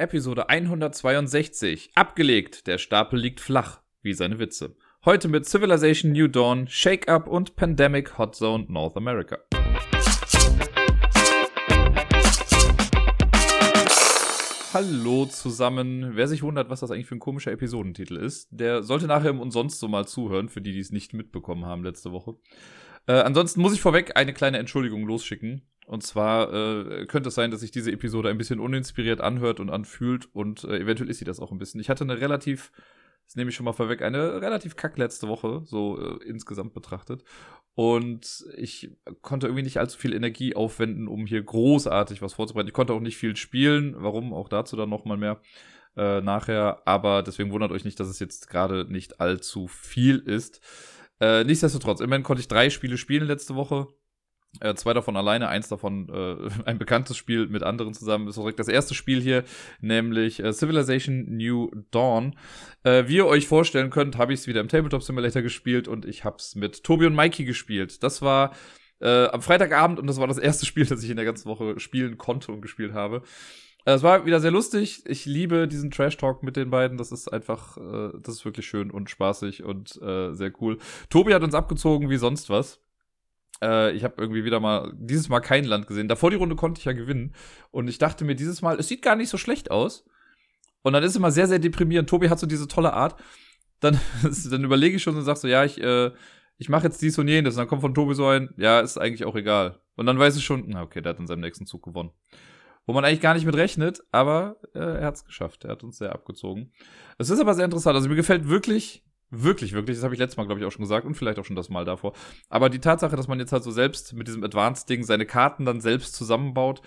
Episode 162. Abgelegt. Der Stapel liegt flach, wie seine Witze. Heute mit Civilization New Dawn, Shake Up und Pandemic Hot Zone North America. Hallo zusammen. Wer sich wundert, was das eigentlich für ein komischer Episodentitel ist, der sollte nachher im Umsonst so mal zuhören, für die, die es nicht mitbekommen haben letzte Woche. Äh, ansonsten muss ich vorweg eine kleine Entschuldigung losschicken. Und zwar äh, könnte es sein, dass sich diese Episode ein bisschen uninspiriert anhört und anfühlt und äh, eventuell ist sie das auch ein bisschen. Ich hatte eine relativ, das nehme ich schon mal vorweg, eine relativ kack letzte Woche, so äh, insgesamt betrachtet. Und ich konnte irgendwie nicht allzu viel Energie aufwenden, um hier großartig was vorzubereiten. Ich konnte auch nicht viel spielen, warum, auch dazu dann nochmal mehr äh, nachher. Aber deswegen wundert euch nicht, dass es jetzt gerade nicht allzu viel ist. Äh, nichtsdestotrotz, immerhin konnte ich drei Spiele spielen letzte Woche äh, zwei davon alleine, eins davon äh, ein bekanntes Spiel mit anderen zusammen. Das ist direkt das erste Spiel hier, nämlich äh, Civilization New Dawn. Äh, wie ihr euch vorstellen könnt, habe ich es wieder im Tabletop Simulator gespielt und ich habe es mit Tobi und Mikey gespielt. Das war äh, am Freitagabend und das war das erste Spiel, das ich in der ganzen Woche spielen konnte und gespielt habe. Äh, es war wieder sehr lustig. Ich liebe diesen Trash Talk mit den beiden. Das ist einfach, das ist wirklich schön und spaßig und sehr cool. Tobi hat uns abgezogen wie sonst was. Äh, ich habe irgendwie wieder mal, dieses Mal kein Land gesehen. Davor die Runde konnte ich ja gewinnen. Und ich dachte mir dieses Mal, es sieht gar nicht so schlecht aus. Und dann ist es immer sehr, sehr deprimierend. Tobi hat so diese tolle Art. Dann, dann überlege ich schon und sag so, ja, ich, äh, ich mache jetzt dies und jenes. Und dann kommt von Tobi so ein, ja, ist eigentlich auch egal. Und dann weiß ich schon, na okay, der hat in seinem nächsten Zug gewonnen. Wo man eigentlich gar nicht mit rechnet, aber äh, er hat es geschafft. Er hat uns sehr abgezogen. Es ist aber sehr interessant. Also mir gefällt wirklich Wirklich, wirklich. Das habe ich letztes Mal, glaube ich, auch schon gesagt und vielleicht auch schon das Mal davor. Aber die Tatsache, dass man jetzt halt so selbst mit diesem Advanced-Ding seine Karten dann selbst zusammenbaut,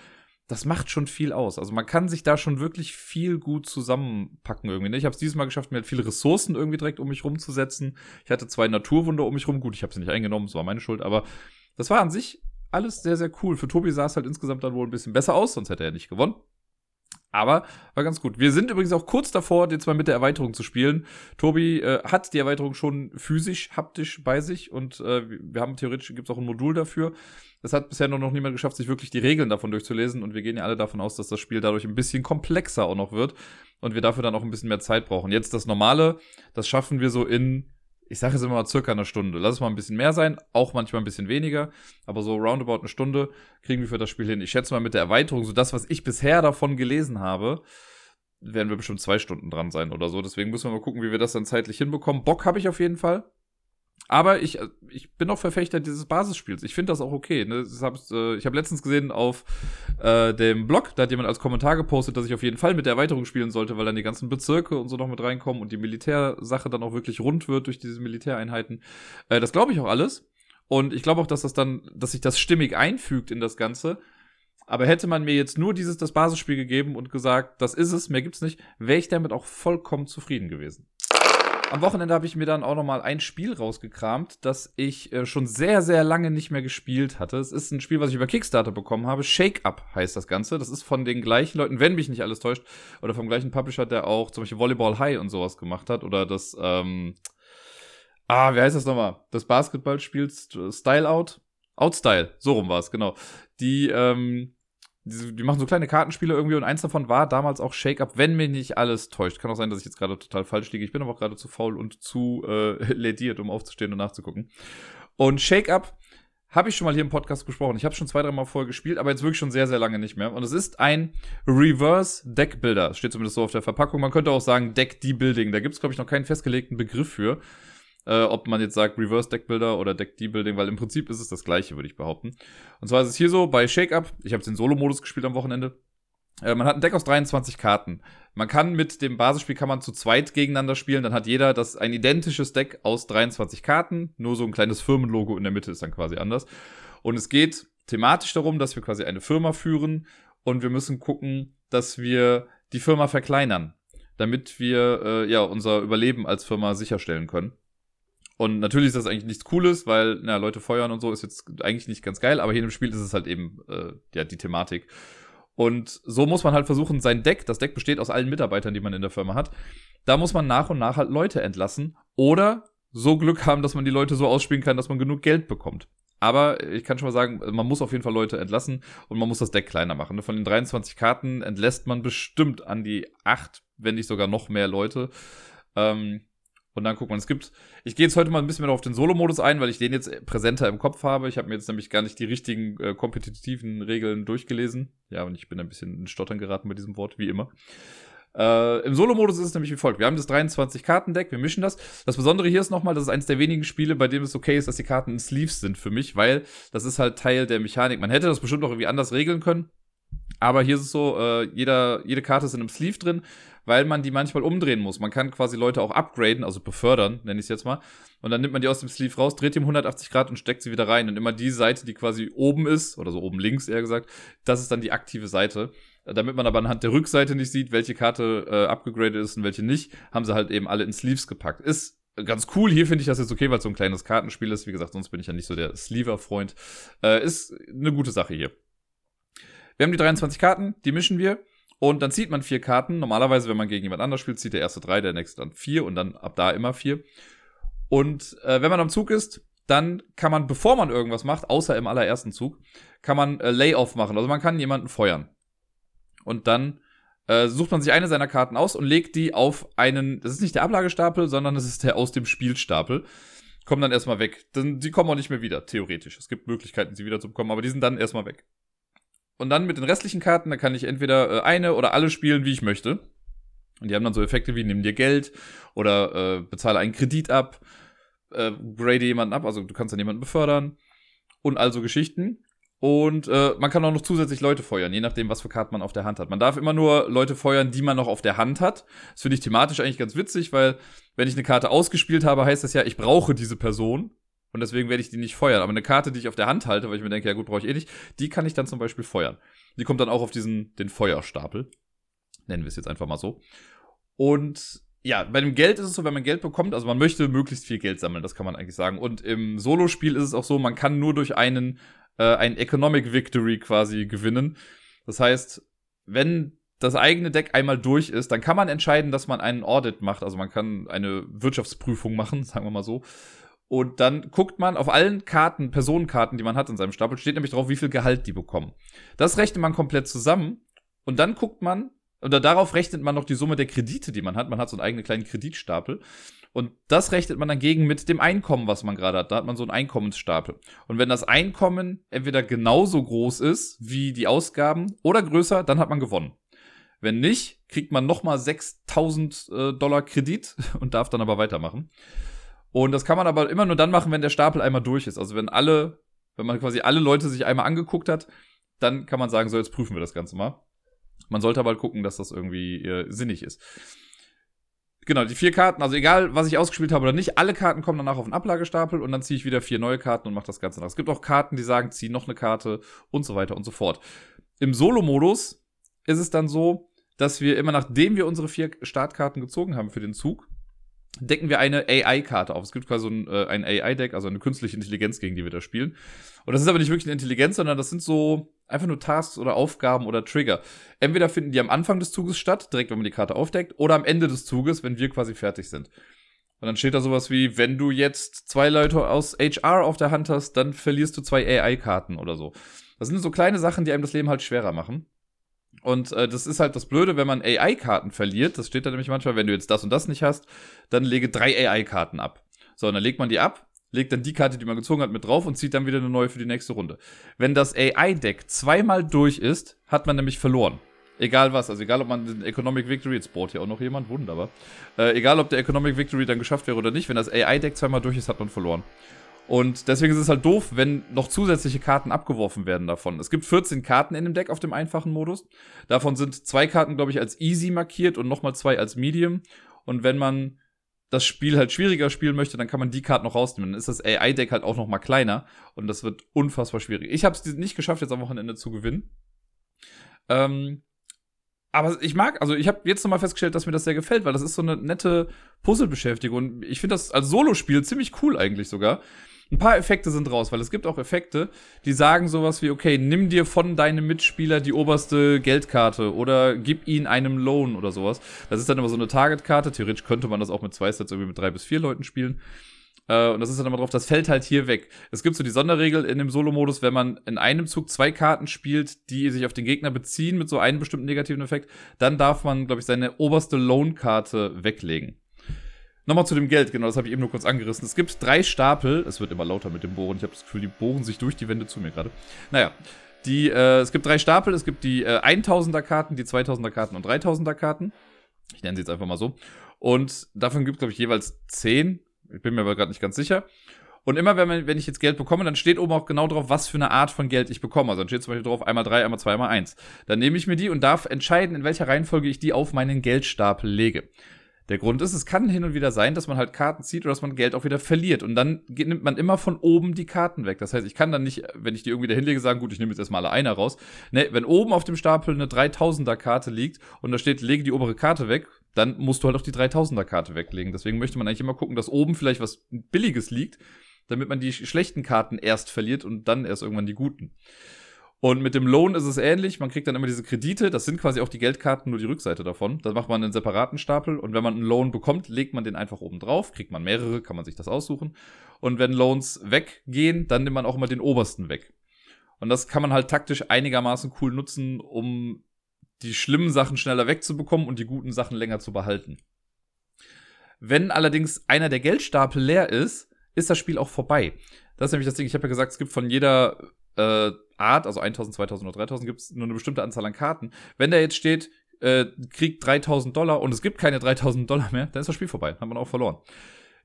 das macht schon viel aus. Also man kann sich da schon wirklich viel gut zusammenpacken irgendwie. Ne? Ich habe es dieses Mal geschafft, mir halt viele Ressourcen irgendwie direkt um mich rumzusetzen. Ich hatte zwei Naturwunder um mich rum. Gut, ich habe sie nicht eingenommen, das war meine Schuld, aber das war an sich alles sehr, sehr cool. Für Tobi sah es halt insgesamt dann wohl ein bisschen besser aus, sonst hätte er nicht gewonnen. Aber war ganz gut. Wir sind übrigens auch kurz davor, jetzt mal mit der Erweiterung zu spielen. Tobi äh, hat die Erweiterung schon physisch, haptisch bei sich und äh, wir haben theoretisch gibt es auch ein Modul dafür. Das hat bisher noch niemand geschafft, sich wirklich die Regeln davon durchzulesen und wir gehen ja alle davon aus, dass das Spiel dadurch ein bisschen komplexer auch noch wird und wir dafür dann auch ein bisschen mehr Zeit brauchen. Jetzt das Normale, das schaffen wir so in ich sage es immer mal circa eine Stunde. Lass es mal ein bisschen mehr sein, auch manchmal ein bisschen weniger, aber so roundabout eine Stunde kriegen wir für das Spiel hin. Ich schätze mal mit der Erweiterung, so das, was ich bisher davon gelesen habe, werden wir bestimmt zwei Stunden dran sein oder so. Deswegen müssen wir mal gucken, wie wir das dann zeitlich hinbekommen. Bock habe ich auf jeden Fall. Aber ich, ich bin auch Verfechter dieses Basisspiels. Ich finde das auch okay. Ne? Hab, äh, ich habe letztens gesehen auf äh, dem Blog, da hat jemand als Kommentar gepostet, dass ich auf jeden Fall mit der Erweiterung spielen sollte, weil dann die ganzen Bezirke und so noch mit reinkommen und die Militärsache dann auch wirklich rund wird durch diese Militäreinheiten. Äh, das glaube ich auch alles. Und ich glaube auch, dass das dann, dass sich das stimmig einfügt in das Ganze. Aber hätte man mir jetzt nur dieses, das Basisspiel gegeben und gesagt, das ist es, mehr gibt's nicht, wäre ich damit auch vollkommen zufrieden gewesen. Am Wochenende habe ich mir dann auch noch mal ein Spiel rausgekramt, das ich äh, schon sehr, sehr lange nicht mehr gespielt hatte. Es ist ein Spiel, was ich über Kickstarter bekommen habe. Shake Up heißt das Ganze. Das ist von den gleichen Leuten, wenn mich nicht alles täuscht, oder vom gleichen Publisher, der auch zum Beispiel Volleyball High und sowas gemacht hat. Oder das, ähm, ah, wie heißt das nochmal? Das Basketballspiel Style Out? Outstyle, so rum war es, genau. Die, ähm, die, die, machen so kleine Kartenspiele irgendwie und eins davon war damals auch Shake Up, wenn mir nicht alles täuscht. Kann auch sein, dass ich jetzt gerade total falsch liege. Ich bin aber auch gerade zu faul und zu äh, lediert, um aufzustehen und nachzugucken. Und Shake Up habe ich schon mal hier im Podcast besprochen. Ich habe schon zwei, drei Mal vorher gespielt, aber jetzt wirklich schon sehr, sehr lange nicht mehr. Und es ist ein Reverse Deck Builder. Steht zumindest so auf der Verpackung. Man könnte auch sagen Deck Debuilding. Da gibt es, glaube ich, noch keinen festgelegten Begriff für äh, ob man jetzt sagt Reverse Deck Builder oder Deck D-Building, weil im Prinzip ist es das gleiche, würde ich behaupten. Und zwar ist es hier so bei Shake Up, ich habe den Solo-Modus gespielt am Wochenende. Äh, man hat ein Deck aus 23 Karten. Man kann mit dem Basisspiel kann man zu zweit gegeneinander spielen, dann hat jeder das ein identisches Deck aus 23 Karten, nur so ein kleines Firmenlogo in der Mitte ist dann quasi anders. Und es geht thematisch darum, dass wir quasi eine Firma führen und wir müssen gucken, dass wir die Firma verkleinern, damit wir äh, ja unser Überleben als Firma sicherstellen können. Und natürlich ist das eigentlich nichts Cooles, weil na, Leute feuern und so ist jetzt eigentlich nicht ganz geil, aber hier im Spiel ist es halt eben äh, ja, die Thematik. Und so muss man halt versuchen, sein Deck, das Deck besteht aus allen Mitarbeitern, die man in der Firma hat, da muss man nach und nach halt Leute entlassen oder so Glück haben, dass man die Leute so ausspielen kann, dass man genug Geld bekommt. Aber ich kann schon mal sagen, man muss auf jeden Fall Leute entlassen und man muss das Deck kleiner machen. Von den 23 Karten entlässt man bestimmt an die 8, wenn nicht sogar noch mehr Leute. Ähm, und dann guckt man, es gibt, ich gehe jetzt heute mal ein bisschen mehr auf den Solo-Modus ein, weil ich den jetzt präsenter im Kopf habe. Ich habe mir jetzt nämlich gar nicht die richtigen äh, kompetitiven Regeln durchgelesen. Ja, und ich bin ein bisschen in Stottern geraten bei diesem Wort, wie immer. Äh, Im Solo-Modus ist es nämlich wie folgt. Wir haben das 23-Karten-Deck, wir mischen das. Das Besondere hier ist nochmal, das ist eines der wenigen Spiele, bei dem es okay ist, dass die Karten in Sleeves sind für mich, weil das ist halt Teil der Mechanik. Man hätte das bestimmt auch irgendwie anders regeln können. Aber hier ist es so, äh, jeder, jede Karte ist in einem Sleeve drin, weil man die manchmal umdrehen muss. Man kann quasi Leute auch upgraden, also befördern, nenne ich es jetzt mal. Und dann nimmt man die aus dem Sleeve raus, dreht die um 180 Grad und steckt sie wieder rein. Und immer die Seite, die quasi oben ist, oder so oben links eher gesagt, das ist dann die aktive Seite. Damit man aber anhand der Rückseite nicht sieht, welche Karte äh, abgegradet ist und welche nicht, haben sie halt eben alle in Sleeves gepackt. Ist ganz cool. Hier finde ich das jetzt okay, weil es so ein kleines Kartenspiel ist. Wie gesagt, sonst bin ich ja nicht so der Sleever-Freund. Äh, ist eine gute Sache hier. Wir haben die 23 Karten, die mischen wir. Und dann zieht man vier Karten. Normalerweise, wenn man gegen jemand anders spielt, zieht der erste drei, der nächste dann vier und dann ab da immer vier. Und äh, wenn man am Zug ist, dann kann man, bevor man irgendwas macht, außer im allerersten Zug, kann man äh, Layoff machen. Also man kann jemanden feuern. Und dann äh, sucht man sich eine seiner Karten aus und legt die auf einen, das ist nicht der Ablagestapel, sondern das ist der aus dem Spielstapel. Kommen dann erstmal weg. Dann, die kommen auch nicht mehr wieder, theoretisch. Es gibt Möglichkeiten, sie wieder zu bekommen, aber die sind dann erstmal weg. Und dann mit den restlichen Karten, da kann ich entweder äh, eine oder alle spielen, wie ich möchte. Und die haben dann so Effekte wie nimm dir Geld oder äh, bezahle einen Kredit ab, äh, grade jemanden ab, also du kannst dann jemanden befördern und also Geschichten. Und äh, man kann auch noch zusätzlich Leute feuern, je nachdem, was für Karten man auf der Hand hat. Man darf immer nur Leute feuern, die man noch auf der Hand hat. Das finde ich thematisch eigentlich ganz witzig, weil wenn ich eine Karte ausgespielt habe, heißt das ja, ich brauche diese Person. Und deswegen werde ich die nicht feuern. Aber eine Karte, die ich auf der Hand halte, weil ich mir denke, ja gut, brauche ich eh nicht, die kann ich dann zum Beispiel feuern. Die kommt dann auch auf diesen, den Feuerstapel. Nennen wir es jetzt einfach mal so. Und ja, bei dem Geld ist es so, wenn man Geld bekommt, also man möchte möglichst viel Geld sammeln, das kann man eigentlich sagen. Und im Solospiel ist es auch so, man kann nur durch einen äh, ein Economic Victory quasi gewinnen. Das heißt, wenn das eigene Deck einmal durch ist, dann kann man entscheiden, dass man einen Audit macht. Also man kann eine Wirtschaftsprüfung machen, sagen wir mal so. Und dann guckt man auf allen Karten, Personenkarten, die man hat in seinem Stapel, steht nämlich drauf, wie viel Gehalt die bekommen. Das rechnet man komplett zusammen und dann guckt man, oder darauf rechnet man noch die Summe der Kredite, die man hat. Man hat so einen eigenen kleinen Kreditstapel. Und das rechnet man dagegen mit dem Einkommen, was man gerade hat. Da hat man so einen Einkommensstapel. Und wenn das Einkommen entweder genauso groß ist wie die Ausgaben oder größer, dann hat man gewonnen. Wenn nicht, kriegt man nochmal 6000 äh, Dollar Kredit und darf dann aber weitermachen. Und das kann man aber immer nur dann machen, wenn der Stapel einmal durch ist. Also wenn alle, wenn man quasi alle Leute sich einmal angeguckt hat, dann kann man sagen, so jetzt prüfen wir das Ganze mal. Man sollte aber gucken, dass das irgendwie äh, sinnig ist. Genau, die vier Karten, also egal, was ich ausgespielt habe oder nicht, alle Karten kommen danach auf den Ablagestapel und dann ziehe ich wieder vier neue Karten und mache das Ganze nach. Es gibt auch Karten, die sagen, zieh noch eine Karte und so weiter und so fort. Im Solo-Modus ist es dann so, dass wir immer nachdem wir unsere vier Startkarten gezogen haben für den Zug, decken wir eine AI-Karte auf. Es gibt quasi so ein, äh, ein AI-Deck, also eine künstliche Intelligenz, gegen die wir da spielen. Und das ist aber nicht wirklich eine Intelligenz, sondern das sind so einfach nur Tasks oder Aufgaben oder Trigger. Entweder finden die am Anfang des Zuges statt, direkt wenn man die Karte aufdeckt, oder am Ende des Zuges, wenn wir quasi fertig sind. Und dann steht da sowas wie, wenn du jetzt zwei Leute aus HR auf der Hand hast, dann verlierst du zwei AI-Karten oder so. Das sind so kleine Sachen, die einem das Leben halt schwerer machen. Und äh, das ist halt das Blöde, wenn man AI-Karten verliert. Das steht da nämlich manchmal, wenn du jetzt das und das nicht hast, dann lege drei AI-Karten ab. So, und dann legt man die ab, legt dann die Karte, die man gezogen hat, mit drauf und zieht dann wieder eine neue für die nächste Runde. Wenn das AI-Deck zweimal durch ist, hat man nämlich verloren. Egal was, also egal ob man den Economic Victory, jetzt bohrt hier auch noch jemand, wunderbar. Äh, egal ob der Economic Victory dann geschafft wäre oder nicht, wenn das AI-Deck zweimal durch ist, hat man verloren. Und deswegen ist es halt doof, wenn noch zusätzliche Karten abgeworfen werden davon. Es gibt 14 Karten in dem Deck auf dem einfachen Modus. Davon sind zwei Karten, glaube ich, als Easy markiert und nochmal zwei als Medium. Und wenn man das Spiel halt schwieriger spielen möchte, dann kann man die Karten noch rausnehmen. Dann ist das AI-Deck halt auch noch mal kleiner und das wird unfassbar schwierig. Ich habe es nicht geschafft, jetzt am Wochenende zu gewinnen. Ähm, aber ich mag, also ich habe jetzt nochmal festgestellt, dass mir das sehr gefällt, weil das ist so eine nette Puzzlebeschäftigung. Und ich finde das als Solospiel ziemlich cool eigentlich sogar ein paar Effekte sind raus, weil es gibt auch Effekte, die sagen sowas wie, okay, nimm dir von deinem Mitspieler die oberste Geldkarte oder gib ihn einem Loan oder sowas. Das ist dann immer so eine Targetkarte. Theoretisch könnte man das auch mit zwei Sets irgendwie mit drei bis vier Leuten spielen. Äh, und das ist dann immer drauf, das fällt halt hier weg. Es gibt so die Sonderregel in dem Solo-Modus, wenn man in einem Zug zwei Karten spielt, die sich auf den Gegner beziehen mit so einem bestimmten negativen Effekt, dann darf man, glaube ich, seine oberste Loan-Karte weglegen. Nochmal zu dem Geld, genau, das habe ich eben nur kurz angerissen. Es gibt drei Stapel, es wird immer lauter mit dem Bohren, ich habe das Gefühl, die bohren sich durch die Wände zu mir gerade. Naja, die, äh, es gibt drei Stapel, es gibt die äh, 1000er Karten, die 2000er Karten und 3000er Karten. Ich nenne sie jetzt einfach mal so. Und davon gibt es, glaube ich, jeweils 10 ich bin mir aber gerade nicht ganz sicher. Und immer, wenn, man, wenn ich jetzt Geld bekomme, dann steht oben auch genau drauf, was für eine Art von Geld ich bekomme. Also dann steht zum Beispiel drauf, einmal drei, einmal zwei, einmal eins. Dann nehme ich mir die und darf entscheiden, in welcher Reihenfolge ich die auf meinen Geldstapel lege. Der Grund ist, es kann hin und wieder sein, dass man halt Karten zieht oder dass man Geld auch wieder verliert. Und dann nimmt man immer von oben die Karten weg. Das heißt, ich kann dann nicht, wenn ich die irgendwie da hinlege, sagen, gut, ich nehme jetzt erstmal alle einer raus. Ne, wenn oben auf dem Stapel eine 3000er Karte liegt und da steht, lege die obere Karte weg, dann musst du halt auch die 3000er Karte weglegen. Deswegen möchte man eigentlich immer gucken, dass oben vielleicht was Billiges liegt, damit man die schlechten Karten erst verliert und dann erst irgendwann die guten. Und mit dem Loan ist es ähnlich. Man kriegt dann immer diese Kredite. Das sind quasi auch die Geldkarten, nur die Rückseite davon. Da macht man einen separaten Stapel. Und wenn man einen Loan bekommt, legt man den einfach oben drauf. Kriegt man mehrere, kann man sich das aussuchen. Und wenn Loans weggehen, dann nimmt man auch immer den obersten weg. Und das kann man halt taktisch einigermaßen cool nutzen, um die schlimmen Sachen schneller wegzubekommen und die guten Sachen länger zu behalten. Wenn allerdings einer der Geldstapel leer ist, ist das Spiel auch vorbei. Das ist nämlich das Ding, ich habe ja gesagt, es gibt von jeder äh, Art, also 1000, 2000 oder 3000, gibt es nur eine bestimmte Anzahl an Karten. Wenn da jetzt steht, äh, kriegt 3000 Dollar und es gibt keine 3000 Dollar mehr, dann ist das Spiel vorbei, hat man auch verloren.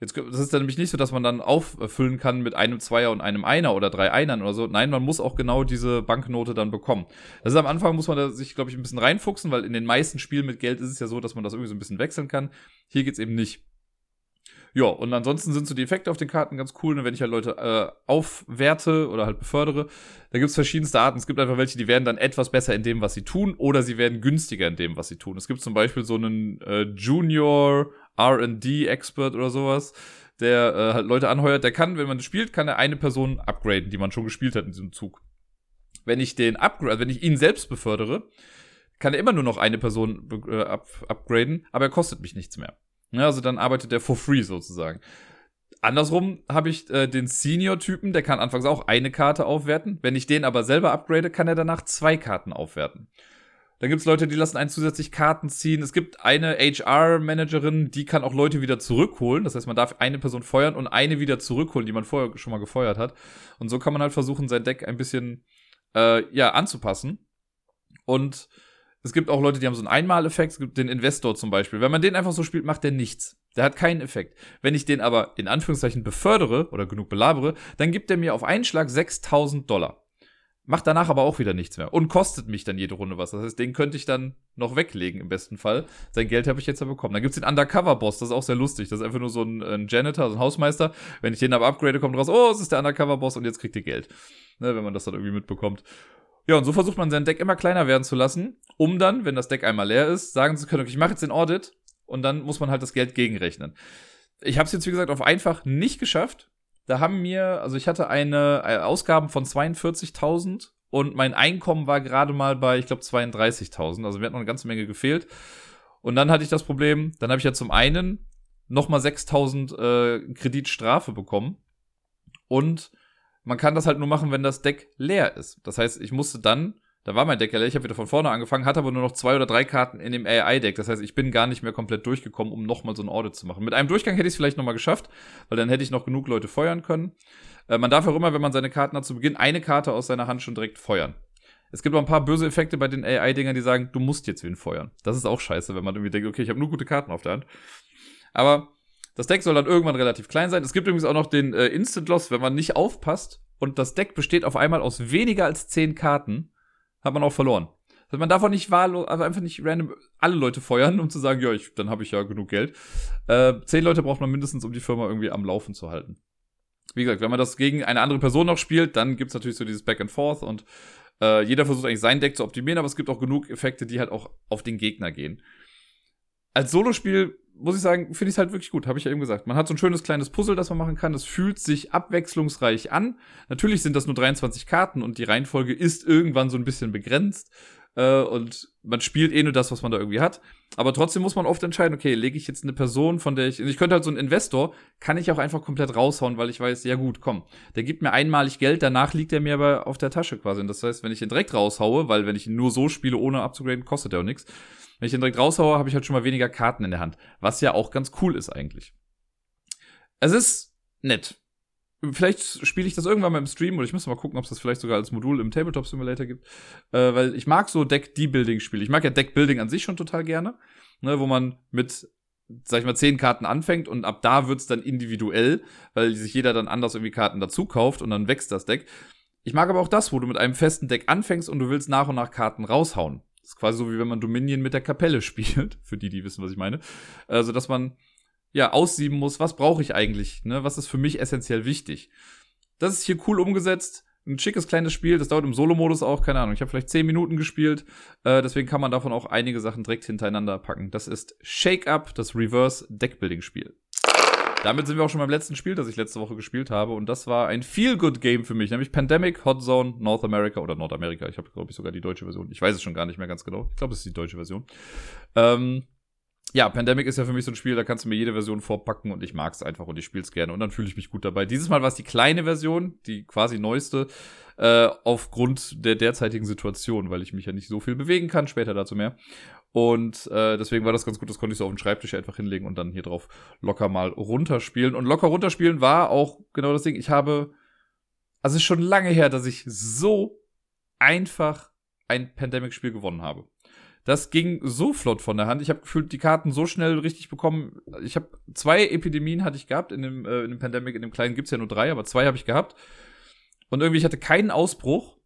Jetzt, das ist dann nämlich nicht so, dass man dann auffüllen kann mit einem Zweier und einem Einer oder drei Einern oder so. Nein, man muss auch genau diese Banknote dann bekommen. Das ist am Anfang, muss man da sich, glaube ich, ein bisschen reinfuchsen, weil in den meisten Spielen mit Geld ist es ja so, dass man das irgendwie so ein bisschen wechseln kann. Hier geht's eben nicht. Ja, und ansonsten sind so die Effekte auf den Karten ganz cool. Und ne, wenn ich halt Leute äh, aufwerte oder halt befördere, da gibt's verschiedenste Arten. Es gibt einfach welche, die werden dann etwas besser in dem, was sie tun, oder sie werden günstiger in dem, was sie tun. Es gibt zum Beispiel so einen äh, Junior RD-Expert oder sowas, der äh, halt Leute anheuert, der kann, wenn man spielt, kann er eine Person upgraden, die man schon gespielt hat in diesem Zug. Wenn ich den upgrade, also wenn ich ihn selbst befördere, kann er immer nur noch eine Person äh, up upgraden, aber er kostet mich nichts mehr. Ja, also dann arbeitet er for free sozusagen. Andersrum habe ich äh, den Senior-Typen, der kann anfangs auch eine Karte aufwerten. Wenn ich den aber selber upgrade, kann er danach zwei Karten aufwerten. Dann gibt es Leute, die lassen einen zusätzlich Karten ziehen. Es gibt eine HR-Managerin, die kann auch Leute wieder zurückholen. Das heißt, man darf eine Person feuern und eine wieder zurückholen, die man vorher schon mal gefeuert hat. Und so kann man halt versuchen, sein Deck ein bisschen äh, ja, anzupassen. Und es gibt auch Leute, die haben so einen Einmaleffekt. Es gibt den Investor zum Beispiel. Wenn man den einfach so spielt, macht der nichts. Der hat keinen Effekt. Wenn ich den aber in Anführungszeichen befördere oder genug belabere, dann gibt er mir auf einen Schlag 6000 Dollar. Macht danach aber auch wieder nichts mehr und kostet mich dann jede Runde was. Das heißt, den könnte ich dann noch weglegen im besten Fall. Sein Geld habe ich jetzt ja bekommen. Dann gibt's den Undercover-Boss, das ist auch sehr lustig. Das ist einfach nur so ein, ein Janitor, so ein Hausmeister. Wenn ich den aber upgrade, kommt raus, oh, es ist der Undercover-Boss und jetzt kriegt ihr Geld. Ne, wenn man das dann irgendwie mitbekommt. Ja, und so versucht man sein Deck immer kleiner werden zu lassen, um dann, wenn das Deck einmal leer ist, sagen zu können, okay, ich mache jetzt den Audit und dann muss man halt das Geld gegenrechnen. Ich habe es jetzt, wie gesagt, auf einfach nicht geschafft. Da haben mir, also ich hatte eine äh, Ausgaben von 42.000 und mein Einkommen war gerade mal bei, ich glaube, 32.000. Also mir hat noch eine ganze Menge gefehlt. Und dann hatte ich das Problem, dann habe ich ja zum einen nochmal 6.000 äh, Kreditstrafe bekommen. Und man kann das halt nur machen, wenn das Deck leer ist. Das heißt, ich musste dann da war mein Deck ja leer, ich habe wieder von vorne angefangen, hatte aber nur noch zwei oder drei Karten in dem AI-Deck. Das heißt, ich bin gar nicht mehr komplett durchgekommen, um nochmal so ein Audit zu machen. Mit einem Durchgang hätte ich es vielleicht nochmal geschafft, weil dann hätte ich noch genug Leute feuern können. Äh, man darf auch immer, wenn man seine Karten hat, zu Beginn eine Karte aus seiner Hand schon direkt feuern. Es gibt auch ein paar böse Effekte bei den AI-Dingern, die sagen, du musst jetzt wen feuern. Das ist auch scheiße, wenn man irgendwie denkt, okay, ich habe nur gute Karten auf der Hand. Aber das Deck soll dann irgendwann relativ klein sein. Es gibt übrigens auch noch den äh, Instant Loss, wenn man nicht aufpasst und das Deck besteht auf einmal aus weniger als zehn Karten hat man auch verloren. Also man darf auch nicht wahllos, also einfach nicht random alle Leute feuern, um zu sagen, ja, ich, dann habe ich ja genug Geld. Äh, zehn Leute braucht man mindestens, um die Firma irgendwie am Laufen zu halten. Wie gesagt, wenn man das gegen eine andere Person noch spielt, dann gibt's natürlich so dieses Back and Forth und äh, jeder versucht eigentlich sein Deck zu optimieren, aber es gibt auch genug Effekte, die halt auch auf den Gegner gehen. Als Solospiel muss ich sagen, finde ich es halt wirklich gut, habe ich ja eben gesagt. Man hat so ein schönes kleines Puzzle, das man machen kann. Das fühlt sich abwechslungsreich an. Natürlich sind das nur 23 Karten und die Reihenfolge ist irgendwann so ein bisschen begrenzt. Äh, und man spielt eh nur das, was man da irgendwie hat. Aber trotzdem muss man oft entscheiden, okay, lege ich jetzt eine Person, von der ich. Ich könnte halt so einen Investor, kann ich auch einfach komplett raushauen, weil ich weiß, ja gut, komm, der gibt mir einmalig Geld, danach liegt er mir aber auf der Tasche quasi. Und das heißt, wenn ich ihn direkt raushaue, weil wenn ich ihn nur so spiele, ohne abzugraden, kostet er auch nichts. Wenn ich ihn direkt raushaue, habe ich halt schon mal weniger Karten in der Hand. Was ja auch ganz cool ist eigentlich. Es ist nett. Vielleicht spiele ich das irgendwann mal im Stream oder ich muss mal gucken, ob es das vielleicht sogar als Modul im Tabletop Simulator gibt. Äh, weil ich mag so Deck-D-Building-Spiele. Ich mag ja Deck-Building an sich schon total gerne. Ne, wo man mit, sag ich mal, zehn Karten anfängt und ab da wird's dann individuell, weil sich jeder dann anders irgendwie Karten dazu kauft und dann wächst das Deck. Ich mag aber auch das, wo du mit einem festen Deck anfängst und du willst nach und nach Karten raushauen. Das ist quasi so, wie wenn man Dominion mit der Kapelle spielt, für die, die wissen, was ich meine. Also, dass man ja, aussieben muss, was brauche ich eigentlich, ne? Was ist für mich essentiell wichtig? Das ist hier cool umgesetzt. Ein schickes kleines Spiel, das dauert im Solo-Modus auch, keine Ahnung. Ich habe vielleicht 10 Minuten gespielt, äh, deswegen kann man davon auch einige Sachen direkt hintereinander packen. Das ist Shake Up, das Reverse Deckbuilding-Spiel. Damit sind wir auch schon beim letzten Spiel, das ich letzte Woche gespielt habe. Und das war ein Feel-Good-Game für mich, nämlich Pandemic Hot Zone North America oder Nordamerika. Ich habe, glaube ich, sogar die deutsche Version. Ich weiß es schon gar nicht mehr ganz genau. Ich glaube, es ist die deutsche Version. Ähm, ja, Pandemic ist ja für mich so ein Spiel, da kannst du mir jede Version vorpacken und ich mag es einfach und ich spiele es gerne und dann fühle ich mich gut dabei. Dieses Mal war es die kleine Version, die quasi neueste, äh, aufgrund der derzeitigen Situation, weil ich mich ja nicht so viel bewegen kann, später dazu mehr. Und äh, deswegen war das ganz gut, das konnte ich so auf den Schreibtisch einfach hinlegen und dann hier drauf locker mal runterspielen. Und locker runterspielen war auch genau das Ding. Ich habe, also es ist schon lange her, dass ich so einfach ein Pandemic-Spiel gewonnen habe. Das ging so flott von der Hand. Ich habe gefühlt die Karten so schnell richtig bekommen. Ich habe zwei Epidemien hatte ich gehabt in dem, äh, in dem Pandemic. In dem kleinen gibt's ja nur drei, aber zwei habe ich gehabt. Und irgendwie ich hatte keinen Ausbruch.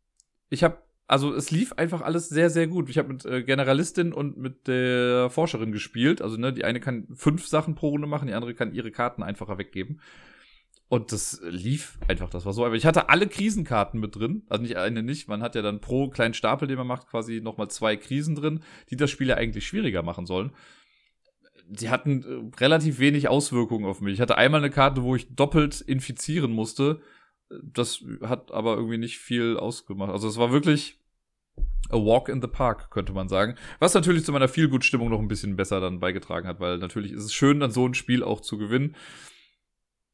Ich habe also es lief einfach alles sehr sehr gut. Ich habe mit äh, Generalistin und mit der Forscherin gespielt. Also ne, die eine kann fünf Sachen pro Runde machen, die andere kann ihre Karten einfacher weggeben. Und das lief einfach, das war so einfach. Ich hatte alle Krisenkarten mit drin, also nicht eine nicht, man hat ja dann pro kleinen Stapel, den man macht, quasi nochmal zwei Krisen drin, die das Spiel ja eigentlich schwieriger machen sollen. Die hatten äh, relativ wenig Auswirkungen auf mich. Ich hatte einmal eine Karte, wo ich doppelt infizieren musste. Das hat aber irgendwie nicht viel ausgemacht. Also es war wirklich a walk in the park, könnte man sagen. Was natürlich zu meiner Feelgood-Stimmung noch ein bisschen besser dann beigetragen hat, weil natürlich ist es schön, dann so ein Spiel auch zu gewinnen.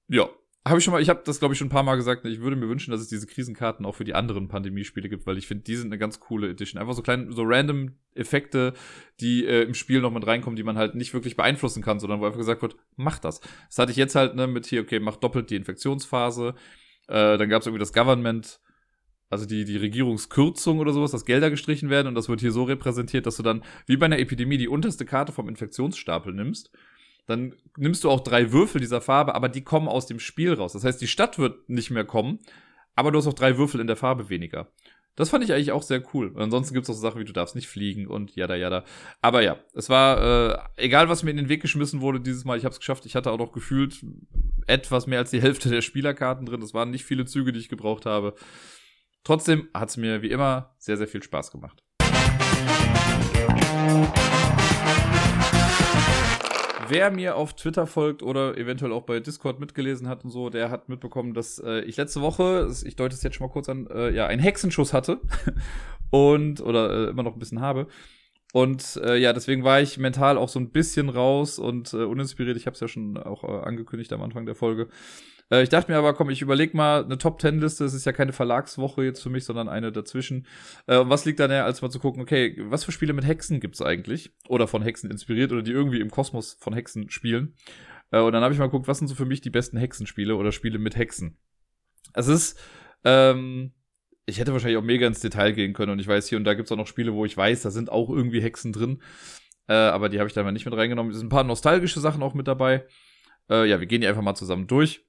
Ja, habe ich schon mal, ich habe das glaube ich schon ein paar Mal gesagt, ich würde mir wünschen, dass es diese Krisenkarten auch für die anderen Pandemiespiele gibt, weil ich finde, die sind eine ganz coole Edition. Einfach so kleine, so random Effekte, die äh, im Spiel noch mit reinkommen, die man halt nicht wirklich beeinflussen kann, sondern wo einfach gesagt wird, mach das. Das hatte ich jetzt halt ne, mit hier, okay, mach doppelt die Infektionsphase. Äh, dann gab es irgendwie das Government, also die, die Regierungskürzung oder sowas, dass Gelder gestrichen werden und das wird hier so repräsentiert, dass du dann wie bei einer Epidemie die unterste Karte vom Infektionsstapel nimmst dann nimmst du auch drei Würfel dieser Farbe, aber die kommen aus dem Spiel raus. Das heißt, die Stadt wird nicht mehr kommen, aber du hast auch drei Würfel in der Farbe weniger. Das fand ich eigentlich auch sehr cool. Ansonsten gibt es auch so Sachen wie du darfst nicht fliegen und jada jada. Aber ja, es war, äh, egal was mir in den Weg geschmissen wurde dieses Mal, ich habe es geschafft. Ich hatte auch noch gefühlt etwas mehr als die Hälfte der Spielerkarten drin. Das waren nicht viele Züge, die ich gebraucht habe. Trotzdem hat es mir wie immer sehr, sehr viel Spaß gemacht. wer mir auf Twitter folgt oder eventuell auch bei Discord mitgelesen hat und so, der hat mitbekommen, dass äh, ich letzte Woche, ich deute es jetzt schon mal kurz an, äh, ja, einen Hexenschuss hatte und oder äh, immer noch ein bisschen habe. Und äh, ja, deswegen war ich mental auch so ein bisschen raus und äh, uninspiriert. Ich habe es ja schon auch äh, angekündigt am Anfang der Folge. Äh, ich dachte mir aber, komm, ich überlege mal eine Top Ten Liste. Es ist ja keine Verlagswoche jetzt für mich, sondern eine dazwischen. Äh, was liegt da näher, als mal zu gucken, okay, was für Spiele mit Hexen gibt's eigentlich? Oder von Hexen inspiriert oder die irgendwie im Kosmos von Hexen spielen. Äh, und dann habe ich mal geguckt, was sind so für mich die besten Hexenspiele oder Spiele mit Hexen? Es ist, ähm, ich hätte wahrscheinlich auch mega ins Detail gehen können und ich weiß, hier und da gibt's auch noch Spiele, wo ich weiß, da sind auch irgendwie Hexen drin. Äh, aber die habe ich da mal nicht mit reingenommen. Es sind ein paar nostalgische Sachen auch mit dabei. Äh, ja, wir gehen die einfach mal zusammen durch.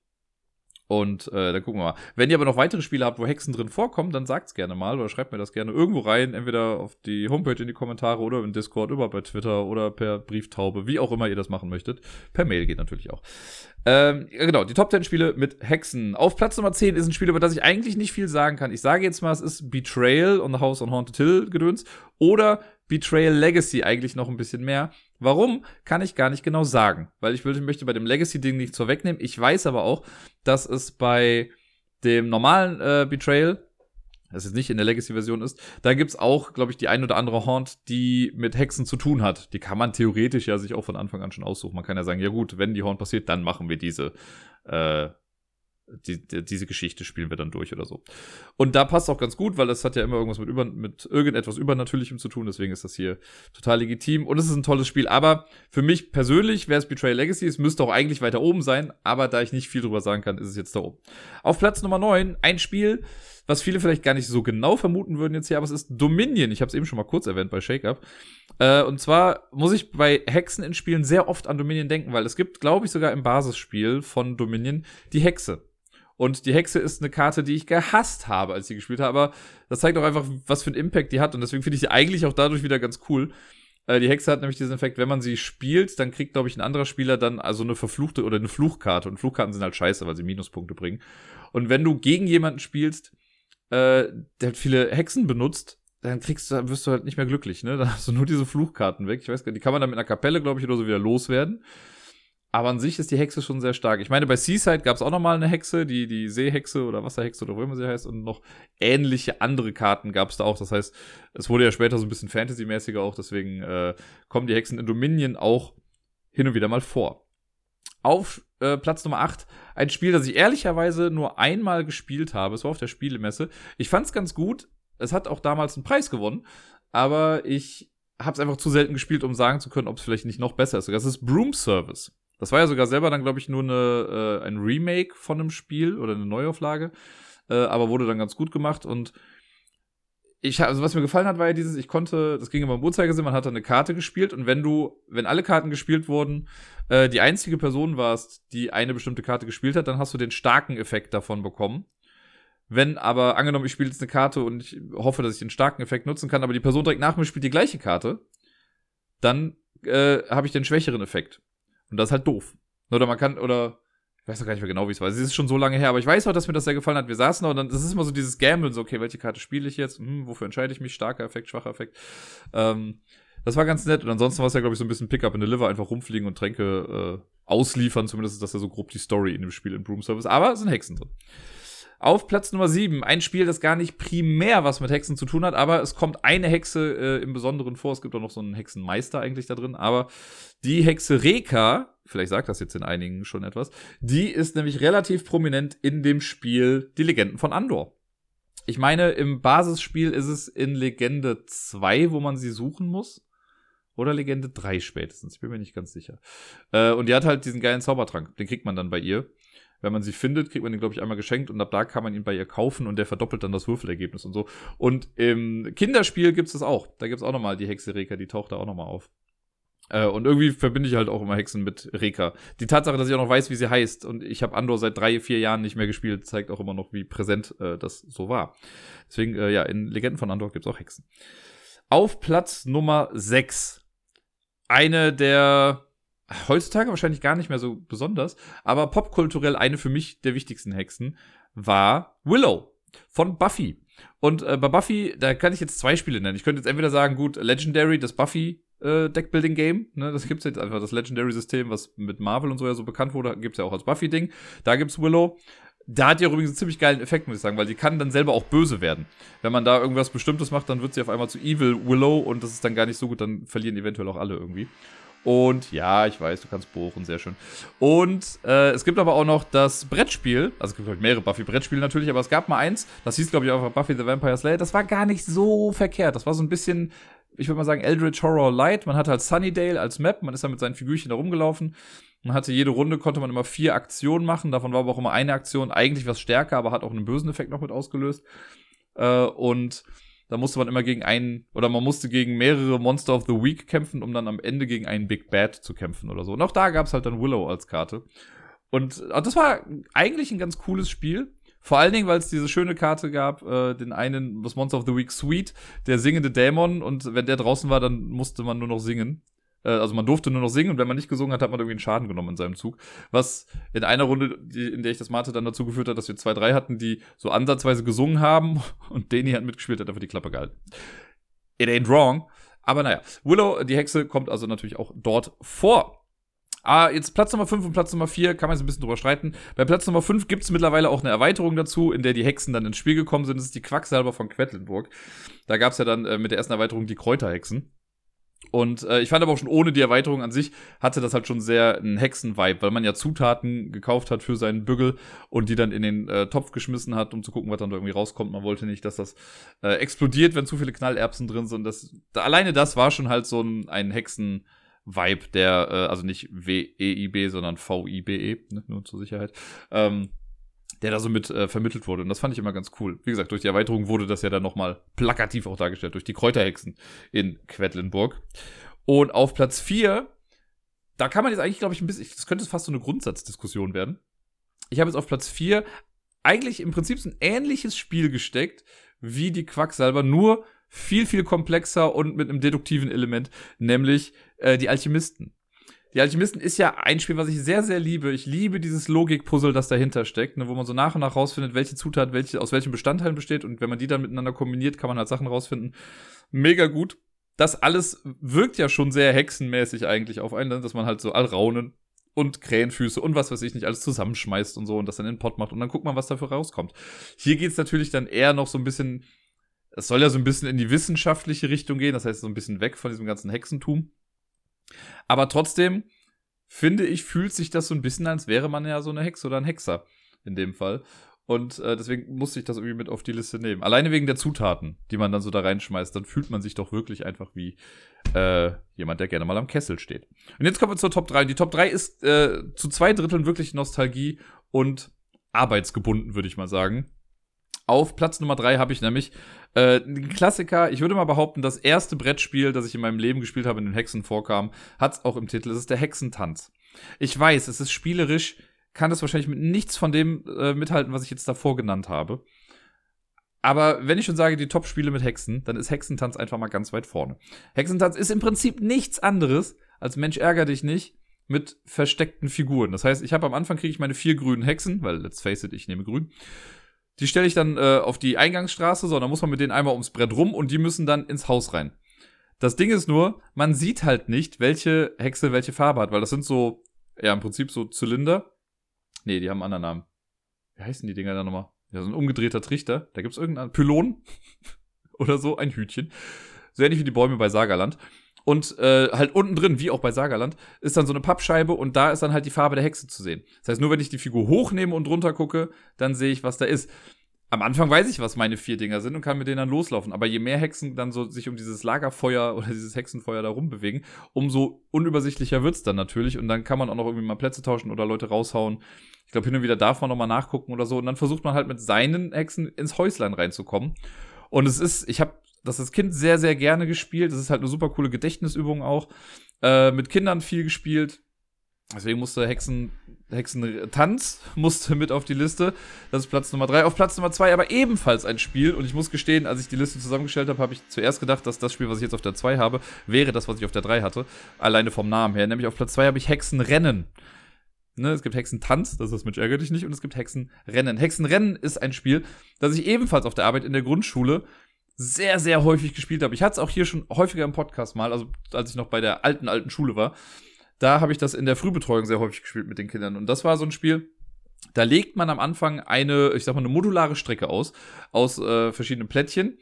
Und äh, dann gucken wir mal. Wenn ihr aber noch weitere Spiele habt, wo Hexen drin vorkommen, dann sagt's gerne mal oder schreibt mir das gerne irgendwo rein, entweder auf die Homepage in die Kommentare oder in Discord, über bei Twitter oder per Brieftaube, wie auch immer ihr das machen möchtet. Per Mail geht natürlich auch. Ähm, genau, die Top 10 Spiele mit Hexen. Auf Platz Nummer 10 ist ein Spiel, über das ich eigentlich nicht viel sagen kann. Ich sage jetzt mal, es ist Betrayal on the House on Haunted Hill gedöns oder Betrayal Legacy eigentlich noch ein bisschen mehr. Warum, kann ich gar nicht genau sagen, weil ich möchte bei dem Legacy-Ding nichts vorwegnehmen. Ich weiß aber auch, dass es bei dem normalen äh, Betrayal das jetzt nicht in der Legacy-Version ist, da gibt's auch, glaube ich, die ein oder andere Haunt, die mit Hexen zu tun hat. Die kann man theoretisch ja sich auch von Anfang an schon aussuchen. Man kann ja sagen, ja gut, wenn die Haunt passiert, dann machen wir diese, äh, die, die, diese Geschichte spielen wir dann durch oder so. Und da passt auch ganz gut, weil das hat ja immer irgendwas mit, über, mit irgendetwas Übernatürlichem zu tun, deswegen ist das hier total legitim und es ist ein tolles Spiel. Aber für mich persönlich wäre es Betrayal Legacy, es müsste auch eigentlich weiter oben sein, aber da ich nicht viel drüber sagen kann, ist es jetzt da oben. Auf Platz Nummer 9, ein Spiel, was viele vielleicht gar nicht so genau vermuten würden jetzt hier, aber es ist Dominion. Ich habe es eben schon mal kurz erwähnt bei Shake Up. Äh, und zwar muss ich bei Hexen in Spielen sehr oft an Dominion denken, weil es gibt, glaube ich, sogar im Basisspiel von Dominion die Hexe. Und die Hexe ist eine Karte, die ich gehasst habe, als ich gespielt habe. Aber das zeigt auch einfach, was für einen Impact die hat. Und deswegen finde ich sie eigentlich auch dadurch wieder ganz cool. Äh, die Hexe hat nämlich diesen Effekt, wenn man sie spielt, dann kriegt, glaube ich, ein anderer Spieler dann also eine verfluchte oder eine Fluchkarte. Und Fluchkarten sind halt scheiße, weil sie Minuspunkte bringen. Und wenn du gegen jemanden spielst, äh, der hat viele Hexen benutzt, dann kriegst du, dann wirst du halt nicht mehr glücklich, ne? Dann hast du nur diese Fluchkarten weg. Ich weiß gar nicht, die kann man dann mit einer Kapelle, glaube ich, oder so wieder loswerden. Aber an sich ist die Hexe schon sehr stark. Ich meine, bei Seaside gab es auch noch mal eine Hexe, die, die Seehexe oder Wasserhexe oder wo immer sie heißt. Und noch ähnliche andere Karten gab es da auch. Das heißt, es wurde ja später so ein bisschen Fantasy-mäßiger auch. Deswegen äh, kommen die Hexen in Dominion auch hin und wieder mal vor. Auf äh, Platz Nummer 8 ein Spiel, das ich ehrlicherweise nur einmal gespielt habe. Es war auf der Spielemesse. Ich fand es ganz gut. Es hat auch damals einen Preis gewonnen. Aber ich habe es einfach zu selten gespielt, um sagen zu können, ob es vielleicht nicht noch besser ist. Das ist Broom Service. Das war ja sogar selber dann, glaube ich, nur eine, äh, ein Remake von einem Spiel oder eine Neuauflage, äh, aber wurde dann ganz gut gemacht und ich also was mir gefallen hat, war ja dieses, ich konnte, das ging immer im Uhrzeigersinn, man hat dann eine Karte gespielt und wenn du, wenn alle Karten gespielt wurden, äh, die einzige Person warst, die eine bestimmte Karte gespielt hat, dann hast du den starken Effekt davon bekommen. Wenn aber, angenommen, ich spiele jetzt eine Karte und ich hoffe, dass ich den starken Effekt nutzen kann, aber die Person direkt nach mir spielt die gleiche Karte, dann äh, habe ich den schwächeren Effekt. Und das ist halt doof. Oder man kann, oder ich weiß noch gar nicht mehr genau, wie es war. Es ist schon so lange her, aber ich weiß auch, dass mir das sehr gefallen hat. Wir saßen da und dann, das ist immer so dieses Gamble, so, okay, welche Karte spiele ich jetzt? Hm, wofür entscheide ich mich? Starker Effekt, schwacher Effekt. Ähm, das war ganz nett. Und ansonsten war es ja, glaube ich, so ein bisschen Pickup in the Liver, einfach rumfliegen und Tränke äh, ausliefern. Zumindest ist das ja so grob die Story in dem Spiel in Broom Service. Aber es sind Hexen drin. Auf Platz Nummer 7, ein Spiel, das gar nicht primär was mit Hexen zu tun hat, aber es kommt eine Hexe äh, im Besonderen vor. Es gibt auch noch so einen Hexenmeister eigentlich da drin, aber die Hexe Reka, vielleicht sagt das jetzt in einigen schon etwas, die ist nämlich relativ prominent in dem Spiel Die Legenden von Andor. Ich meine, im Basisspiel ist es in Legende 2, wo man sie suchen muss. Oder Legende 3 spätestens, ich bin mir nicht ganz sicher. Äh, und die hat halt diesen geilen Zaubertrank, den kriegt man dann bei ihr. Wenn man sie findet, kriegt man den, glaube ich, einmal geschenkt und ab da kann man ihn bei ihr kaufen und der verdoppelt dann das Würfelergebnis und so. Und im Kinderspiel gibt es das auch. Da gibt es auch nochmal die Hexe Reka, die taucht da auch nochmal auf. Äh, und irgendwie verbinde ich halt auch immer Hexen mit Reka. Die Tatsache, dass ich auch noch weiß, wie sie heißt und ich habe Andor seit drei, vier Jahren nicht mehr gespielt, zeigt auch immer noch, wie präsent äh, das so war. Deswegen, äh, ja, in Legenden von Andor gibt es auch Hexen. Auf Platz Nummer 6. Eine der heutzutage wahrscheinlich gar nicht mehr so besonders, aber popkulturell eine für mich der wichtigsten Hexen war Willow von Buffy. Und äh, bei Buffy, da kann ich jetzt zwei Spiele nennen. Ich könnte jetzt entweder sagen, gut, Legendary, das Buffy äh, Deckbuilding Game, ne, das gibt's jetzt einfach das Legendary System, was mit Marvel und so ja so bekannt wurde, gibt's ja auch als Buffy Ding. Da gibt's Willow. Da hat die übrigens einen ziemlich geilen Effekt, muss ich sagen, weil die kann dann selber auch böse werden. Wenn man da irgendwas Bestimmtes macht, dann wird sie auf einmal zu Evil Willow und das ist dann gar nicht so gut, dann verlieren eventuell auch alle irgendwie. Und ja, ich weiß, du kannst bohren, sehr schön. Und äh, es gibt aber auch noch das Brettspiel. Also es gibt halt mehrere Buffy-Brettspiele natürlich, aber es gab mal eins, das hieß, glaube ich, auch Buffy the Vampire Slayer. Das war gar nicht so verkehrt. Das war so ein bisschen, ich würde mal sagen, Eldritch Horror Light. Man hatte halt Sunnydale als Map, man ist dann mit seinen Figürchen da rumgelaufen. Man hatte jede Runde, konnte man immer vier Aktionen machen. Davon war aber auch immer eine Aktion eigentlich was stärker, aber hat auch einen bösen Effekt noch mit ausgelöst. Äh, und da musste man immer gegen einen, oder man musste gegen mehrere Monster of the Week kämpfen, um dann am Ende gegen einen Big Bad zu kämpfen oder so. Und auch da gab es halt dann Willow als Karte. Und äh, das war eigentlich ein ganz cooles Spiel. Vor allen Dingen, weil es diese schöne Karte gab, äh, den einen, das Monster of the Week Sweet, der singende Dämon. Und wenn der draußen war, dann musste man nur noch singen. Äh, also man durfte nur noch singen und wenn man nicht gesungen hat, hat man irgendwie einen Schaden genommen in seinem Zug. Was in einer Runde, die, in der ich das Mate dann dazu geführt hat, dass wir zwei, drei hatten, die so ansatzweise gesungen haben und Deni hat mitgespielt, hat einfach die Klappe gehalten. It ain't wrong. Aber naja, Willow, die Hexe, kommt also natürlich auch dort vor. Ah, jetzt Platz Nummer 5 und Platz Nummer 4 kann man jetzt ein bisschen drüber streiten. Bei Platz Nummer 5 gibt es mittlerweile auch eine Erweiterung dazu, in der die Hexen dann ins Spiel gekommen sind. Das ist die Quacksalber von Quedlinburg. Da gab es ja dann äh, mit der ersten Erweiterung die Kräuterhexen. Und äh, ich fand aber auch schon ohne die Erweiterung an sich hatte das halt schon sehr einen Hexen-Vibe, weil man ja Zutaten gekauft hat für seinen Bügel und die dann in den äh, Topf geschmissen hat, um zu gucken, was dann da irgendwie rauskommt. Man wollte nicht, dass das äh, explodiert, wenn zu viele Knallerbsen drin sind. Das, da, alleine das war schon halt so ein, ein Hexen- Vibe, der, äh, also nicht W-E-I-B, sondern V-I-B-E, ne, nur zur Sicherheit, ähm, der da so mit äh, vermittelt wurde. Und das fand ich immer ganz cool. Wie gesagt, durch die Erweiterung wurde das ja dann nochmal plakativ auch dargestellt, durch die Kräuterhexen in Quedlinburg. Und auf Platz 4, da kann man jetzt eigentlich, glaube ich, ein bisschen, das könnte fast so eine Grundsatzdiskussion werden. Ich habe jetzt auf Platz 4 eigentlich im Prinzip so ein ähnliches Spiel gesteckt wie die Quacksalber, nur viel, viel komplexer und mit einem deduktiven Element, nämlich äh, die Alchemisten. Die Alchemisten ist ja ein Spiel, was ich sehr, sehr liebe. Ich liebe dieses Logik-Puzzle, das dahinter steckt, ne, wo man so nach und nach rausfindet, welche Zutat welche, aus welchen Bestandteilen besteht. Und wenn man die dann miteinander kombiniert, kann man halt Sachen rausfinden. Mega gut. Das alles wirkt ja schon sehr hexenmäßig eigentlich auf einen, dass man halt so Alraunen und Krähenfüße und was weiß ich nicht alles zusammenschmeißt und so und das dann in den Pott macht und dann guckt man, was dafür rauskommt. Hier geht's natürlich dann eher noch so ein bisschen, es soll ja so ein bisschen in die wissenschaftliche Richtung gehen, das heißt so ein bisschen weg von diesem ganzen Hexentum. Aber trotzdem, finde ich, fühlt sich das so ein bisschen, als wäre man ja so eine Hexe oder ein Hexer in dem Fall. Und äh, deswegen musste ich das irgendwie mit auf die Liste nehmen. Alleine wegen der Zutaten, die man dann so da reinschmeißt, dann fühlt man sich doch wirklich einfach wie äh, jemand, der gerne mal am Kessel steht. Und jetzt kommen wir zur Top 3. Die Top 3 ist äh, zu zwei Dritteln wirklich Nostalgie und arbeitsgebunden, würde ich mal sagen. Auf Platz Nummer 3 habe ich nämlich äh, ein Klassiker, ich würde mal behaupten, das erste Brettspiel, das ich in meinem Leben gespielt habe, in den Hexen vorkam, hat es auch im Titel. Es ist der Hexentanz. Ich weiß, es ist spielerisch, kann es wahrscheinlich mit nichts von dem äh, mithalten, was ich jetzt davor genannt habe. Aber wenn ich schon sage, die Top-Spiele mit Hexen, dann ist Hexentanz einfach mal ganz weit vorne. Hexentanz ist im Prinzip nichts anderes als Mensch ärger dich nicht mit versteckten Figuren. Das heißt, ich habe am Anfang kriege ich meine vier grünen Hexen, weil let's face it, ich nehme grün. Die stelle ich dann äh, auf die Eingangsstraße, so, dann muss man mit denen einmal ums Brett rum und die müssen dann ins Haus rein. Das Ding ist nur, man sieht halt nicht, welche Hexe welche Farbe hat, weil das sind so, ja, im Prinzip so Zylinder. Nee, die haben einen anderen Namen. Wie heißen die Dinger da nochmal? Ja, so ein umgedrehter Trichter. Da gibt's irgendeinen Pylon oder so, ein Hütchen. So ähnlich wie die Bäume bei Sagerland. Und äh, halt unten drin, wie auch bei Sagerland, ist dann so eine Pappscheibe und da ist dann halt die Farbe der Hexe zu sehen. Das heißt, nur wenn ich die Figur hochnehme und runter gucke, dann sehe ich, was da ist. Am Anfang weiß ich, was meine vier Dinger sind und kann mit denen dann loslaufen. Aber je mehr Hexen dann so sich um dieses Lagerfeuer oder dieses Hexenfeuer da rumbewegen, umso unübersichtlicher wird's dann natürlich. Und dann kann man auch noch irgendwie mal Plätze tauschen oder Leute raushauen. Ich glaube, hin und wieder darf man noch mal nachgucken oder so. Und dann versucht man halt mit seinen Hexen ins Häuslein reinzukommen. Und es ist, ich habe das das Kind sehr, sehr gerne gespielt. Das ist halt eine super coole Gedächtnisübung auch. Äh, mit Kindern viel gespielt. Deswegen musste Hexen, Hexentanz musste mit auf die Liste. Das ist Platz Nummer drei. Auf Platz Nummer zwei aber ebenfalls ein Spiel. Und ich muss gestehen, als ich die Liste zusammengestellt habe, habe ich zuerst gedacht, dass das Spiel, was ich jetzt auf der zwei habe, wäre das, was ich auf der drei hatte. Alleine vom Namen her. Nämlich auf Platz zwei habe ich Hexenrennen. Ne, es gibt Hexentanz, das ist mit ärgert dich nicht, und es gibt Hexenrennen. Hexenrennen ist ein Spiel, das ich ebenfalls auf der Arbeit in der Grundschule sehr, sehr häufig gespielt habe. Ich hatte es auch hier schon häufiger im Podcast mal, also als ich noch bei der alten, alten Schule war. Da habe ich das in der Frühbetreuung sehr häufig gespielt mit den Kindern. Und das war so ein Spiel, da legt man am Anfang eine, ich sag mal, eine modulare Strecke aus, aus äh, verschiedenen Plättchen.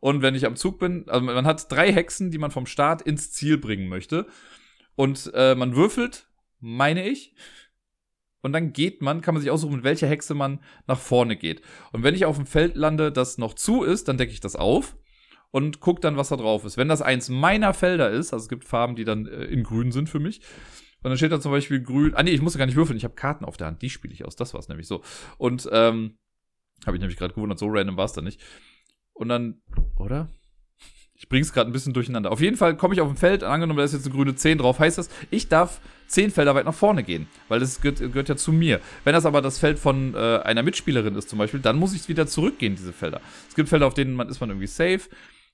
Und wenn ich am Zug bin, also man hat drei Hexen, die man vom Start ins Ziel bringen möchte. Und äh, man würfelt, meine ich, und dann geht man, kann man sich aussuchen, mit welcher Hexe man nach vorne geht. Und wenn ich auf dem Feld lande, das noch zu ist, dann decke ich das auf und gucke dann, was da drauf ist. Wenn das eins meiner Felder ist, also es gibt Farben, die dann äh, in grün sind für mich, und dann steht da zum Beispiel grün. Ah nee, ich musste gar nicht würfeln, ich habe Karten auf der Hand, die spiele ich aus. Das war es nämlich so. Und ähm, habe ich nämlich gerade gewundert, so random war es da nicht. Und dann, oder? Ich bring's gerade ein bisschen durcheinander. Auf jeden Fall komme ich auf dem Feld, angenommen, da ist jetzt eine grüne 10 drauf, heißt das, ich darf 10 Felder weit nach vorne gehen, weil das gehört, gehört ja zu mir. Wenn das aber das Feld von äh, einer Mitspielerin ist zum Beispiel, dann muss ich wieder zurückgehen, diese Felder. Es gibt Felder, auf denen man ist man irgendwie safe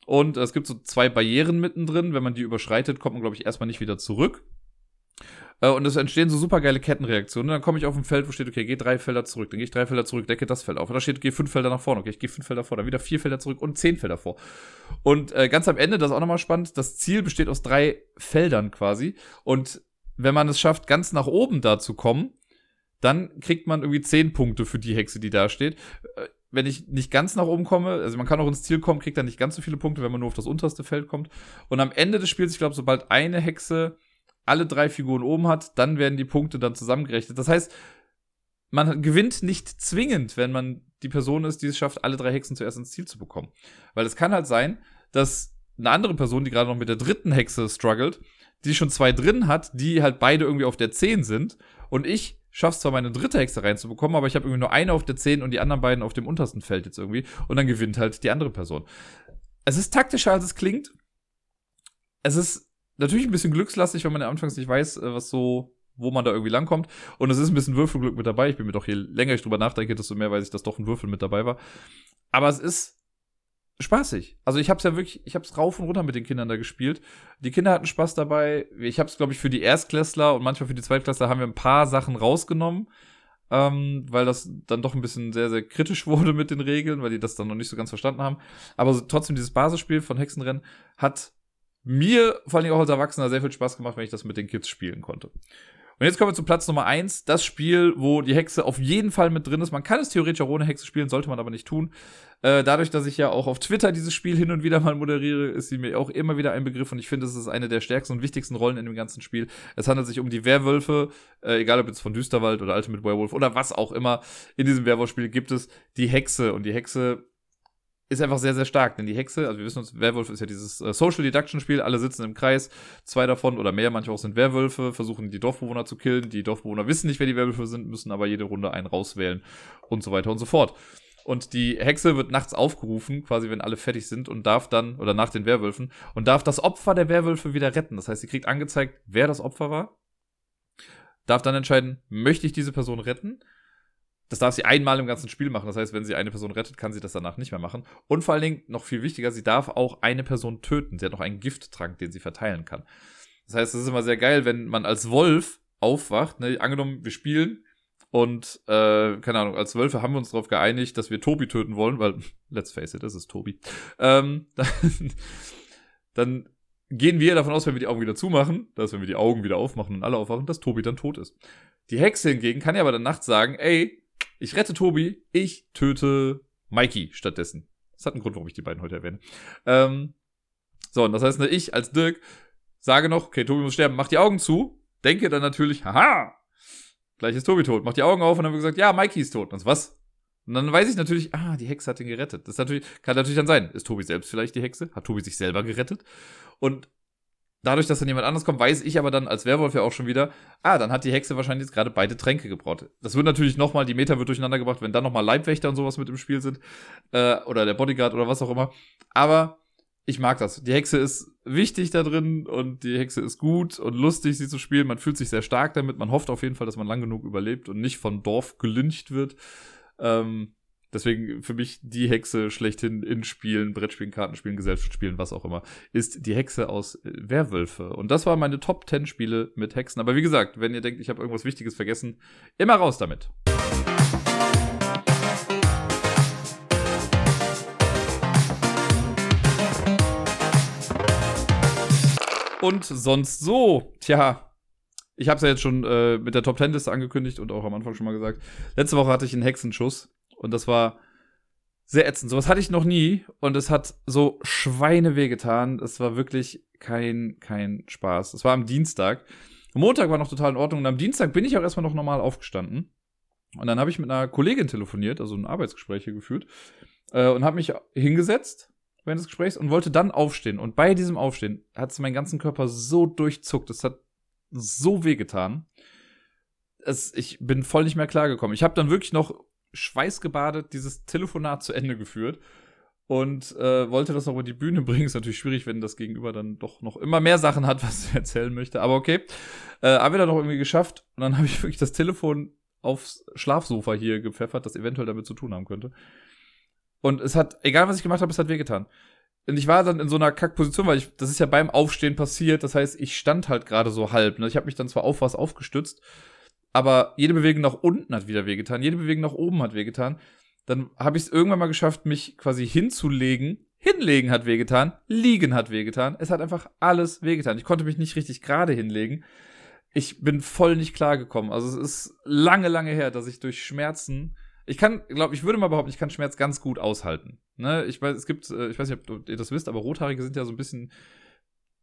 und es gibt so zwei Barrieren mittendrin. Wenn man die überschreitet, kommt man, glaube ich, erstmal nicht wieder zurück. Äh, und es entstehen so super geile Kettenreaktionen. Dann komme ich auf ein Feld, wo steht, okay, geh drei Felder zurück. Dann gehe ich drei Felder zurück, decke das Feld auf. Und da steht, geh fünf Felder nach vorne. Okay, ich gehe fünf Felder vor. Dann wieder vier Felder zurück und zehn Felder vor. Und äh, ganz am Ende, das ist auch nochmal spannend, das Ziel besteht aus drei Feldern quasi. Und wenn man es schafft, ganz nach oben da zu kommen, dann kriegt man irgendwie 10 Punkte für die Hexe, die da steht. Äh, wenn ich nicht ganz nach oben komme, also man kann auch ins Ziel kommen, kriegt dann nicht ganz so viele Punkte, wenn man nur auf das unterste Feld kommt. Und am Ende des Spiels, ich glaube, sobald eine Hexe alle drei Figuren oben hat, dann werden die Punkte dann zusammengerechnet. Das heißt, man gewinnt nicht zwingend, wenn man die Person ist, die es schafft, alle drei Hexen zuerst ins Ziel zu bekommen. Weil es kann halt sein, dass eine andere Person, die gerade noch mit der dritten Hexe struggelt, die schon zwei drin hat, die halt beide irgendwie auf der 10 sind und ich schaff's zwar meine dritte Hexe reinzubekommen, aber ich habe irgendwie nur eine auf der 10 und die anderen beiden auf dem untersten Feld jetzt irgendwie und dann gewinnt halt die andere Person. Es ist taktischer, als es klingt. Es ist natürlich ein bisschen glückslastig, wenn man anfangs nicht weiß, äh, was so, wo man da irgendwie langkommt. Und es ist ein bisschen Würfelglück mit dabei. Ich bin mir doch, je länger ich drüber nachdenke, desto mehr weiß ich, dass doch ein Würfel mit dabei war. Aber es ist spaßig. Also ich habe es ja wirklich, ich habe es rauf und runter mit den Kindern da gespielt. Die Kinder hatten Spaß dabei. Ich habe es, glaube ich, für die Erstklässler und manchmal für die Zweitklässler haben wir ein paar Sachen rausgenommen, ähm, weil das dann doch ein bisschen sehr, sehr kritisch wurde mit den Regeln, weil die das dann noch nicht so ganz verstanden haben. Aber trotzdem, dieses Basisspiel von Hexenrennen hat mir vor allem auch als Erwachsener sehr viel Spaß gemacht, wenn ich das mit den Kids spielen konnte. Und jetzt kommen wir zu Platz Nummer eins, das Spiel, wo die Hexe auf jeden Fall mit drin ist. Man kann es theoretisch auch ohne Hexe spielen, sollte man aber nicht tun. Äh, dadurch, dass ich ja auch auf Twitter dieses Spiel hin und wieder mal moderiere, ist sie mir auch immer wieder ein Begriff und ich finde, es ist eine der stärksten und wichtigsten Rollen in dem ganzen Spiel. Es handelt sich um die Werwölfe, äh, egal ob jetzt von Düsterwald oder Ultimate Werewolf oder was auch immer. In diesem Werwolf-Spiel gibt es die Hexe und die Hexe ist einfach sehr, sehr stark. Denn die Hexe, also wir wissen uns, Werwolf ist ja dieses äh, Social Deduction Spiel, alle sitzen im Kreis, zwei davon oder mehr, manche auch sind Werwölfe, versuchen die Dorfbewohner zu killen. Die Dorfbewohner wissen nicht, wer die Werwölfe sind, müssen aber jede Runde einen rauswählen und so weiter und so fort. Und die Hexe wird nachts aufgerufen, quasi wenn alle fertig sind und darf dann, oder nach den Werwölfen, und darf das Opfer der Werwölfe wieder retten. Das heißt, sie kriegt angezeigt, wer das Opfer war, darf dann entscheiden, möchte ich diese Person retten das darf sie einmal im ganzen Spiel machen. Das heißt, wenn sie eine Person rettet, kann sie das danach nicht mehr machen. Und vor allen Dingen, noch viel wichtiger, sie darf auch eine Person töten. Sie hat noch einen Gifttrank, den sie verteilen kann. Das heißt, es ist immer sehr geil, wenn man als Wolf aufwacht. Ne? Angenommen, wir spielen und, äh, keine Ahnung, als Wölfe haben wir uns darauf geeinigt, dass wir Tobi töten wollen, weil, let's face it, das ist Tobi. Ähm, dann, dann gehen wir davon aus, wenn wir die Augen wieder zumachen, dass wenn wir die Augen wieder aufmachen und alle aufwachen, dass Tobi dann tot ist. Die Hexe hingegen kann ja aber dann nachts sagen, ey, ich rette Tobi, ich töte Mikey stattdessen. Das hat einen Grund, warum ich die beiden heute erwähne. Ähm, so, und das heißt, ne, ich als Dirk sage noch, okay, Tobi muss sterben, mach die Augen zu, denke dann natürlich, haha, gleich ist Tobi tot, mach die Augen auf und dann wird gesagt, ja, Mikey ist tot. Und so, was? Und dann weiß ich natürlich, ah, die Hexe hat ihn gerettet. Das natürlich, kann natürlich dann sein. Ist Tobi selbst vielleicht die Hexe? Hat Tobi sich selber gerettet? Und dadurch, dass dann jemand anders kommt, weiß ich aber dann als Werwolf ja auch schon wieder, ah, dann hat die Hexe wahrscheinlich jetzt gerade beide Tränke gebraut. Das wird natürlich nochmal, die Meta wird durcheinander gebracht, wenn dann nochmal Leibwächter und sowas mit im Spiel sind. Äh, oder der Bodyguard oder was auch immer. Aber ich mag das. Die Hexe ist wichtig da drin und die Hexe ist gut und lustig, sie zu spielen. Man fühlt sich sehr stark damit. Man hofft auf jeden Fall, dass man lang genug überlebt und nicht von Dorf gelyncht wird. Ähm, Deswegen für mich die Hexe schlechthin in Spielen, Brettspielen, Kartenspielen, Gesellschaftsspielen, was auch immer, ist die Hexe aus äh, Werwölfe. Und das waren meine Top 10 Spiele mit Hexen. Aber wie gesagt, wenn ihr denkt, ich habe irgendwas Wichtiges vergessen, immer raus damit. Und sonst so, tja, ich habe es ja jetzt schon äh, mit der Top 10 Liste angekündigt und auch am Anfang schon mal gesagt. Letzte Woche hatte ich einen Hexenschuss und das war sehr ätzend. Sowas hatte ich noch nie und es hat so Schweineweh getan. Es war wirklich kein, kein Spaß. Es war am Dienstag. Montag war noch total in Ordnung und am Dienstag bin ich auch erstmal noch normal aufgestanden. Und dann habe ich mit einer Kollegin telefoniert, also ein Arbeitsgespräch hier geführt, äh, und habe mich hingesetzt während des Gesprächs und wollte dann aufstehen. Und bei diesem Aufstehen hat es meinen ganzen Körper so durchzuckt. Es hat so weh getan. Es, ich bin voll nicht mehr klargekommen. Ich habe dann wirklich noch schweißgebadet dieses Telefonat zu Ende geführt und äh, wollte das noch über die Bühne bringen. Ist natürlich schwierig, wenn das Gegenüber dann doch noch immer mehr Sachen hat, was er erzählen möchte. Aber okay, äh, haben wir dann noch irgendwie geschafft. Und dann habe ich wirklich das Telefon aufs Schlafsofa hier gepfeffert, das eventuell damit zu tun haben könnte. Und es hat, egal was ich gemacht habe, es hat wehgetan. Und ich war dann in so einer Kackposition, weil ich, das ist ja beim Aufstehen passiert. Das heißt, ich stand halt gerade so halb. Ne? Ich habe mich dann zwar auf was aufgestützt, aber jede Bewegung nach unten hat wieder wehgetan, jede Bewegung nach oben hat wehgetan. Dann habe ich es irgendwann mal geschafft, mich quasi hinzulegen. Hinlegen hat wehgetan, liegen hat wehgetan. Es hat einfach alles wehgetan. Ich konnte mich nicht richtig gerade hinlegen. ich bin voll nicht klargekommen. Also es ist lange, lange her, dass ich durch Schmerzen. Ich kann, glaube ich, würde mal behaupten, ich kann Schmerz ganz gut aushalten. Ne? Ich weiß, es gibt, äh, ich weiß nicht, ob ihr das wisst, aber Rothaarige sind ja so ein bisschen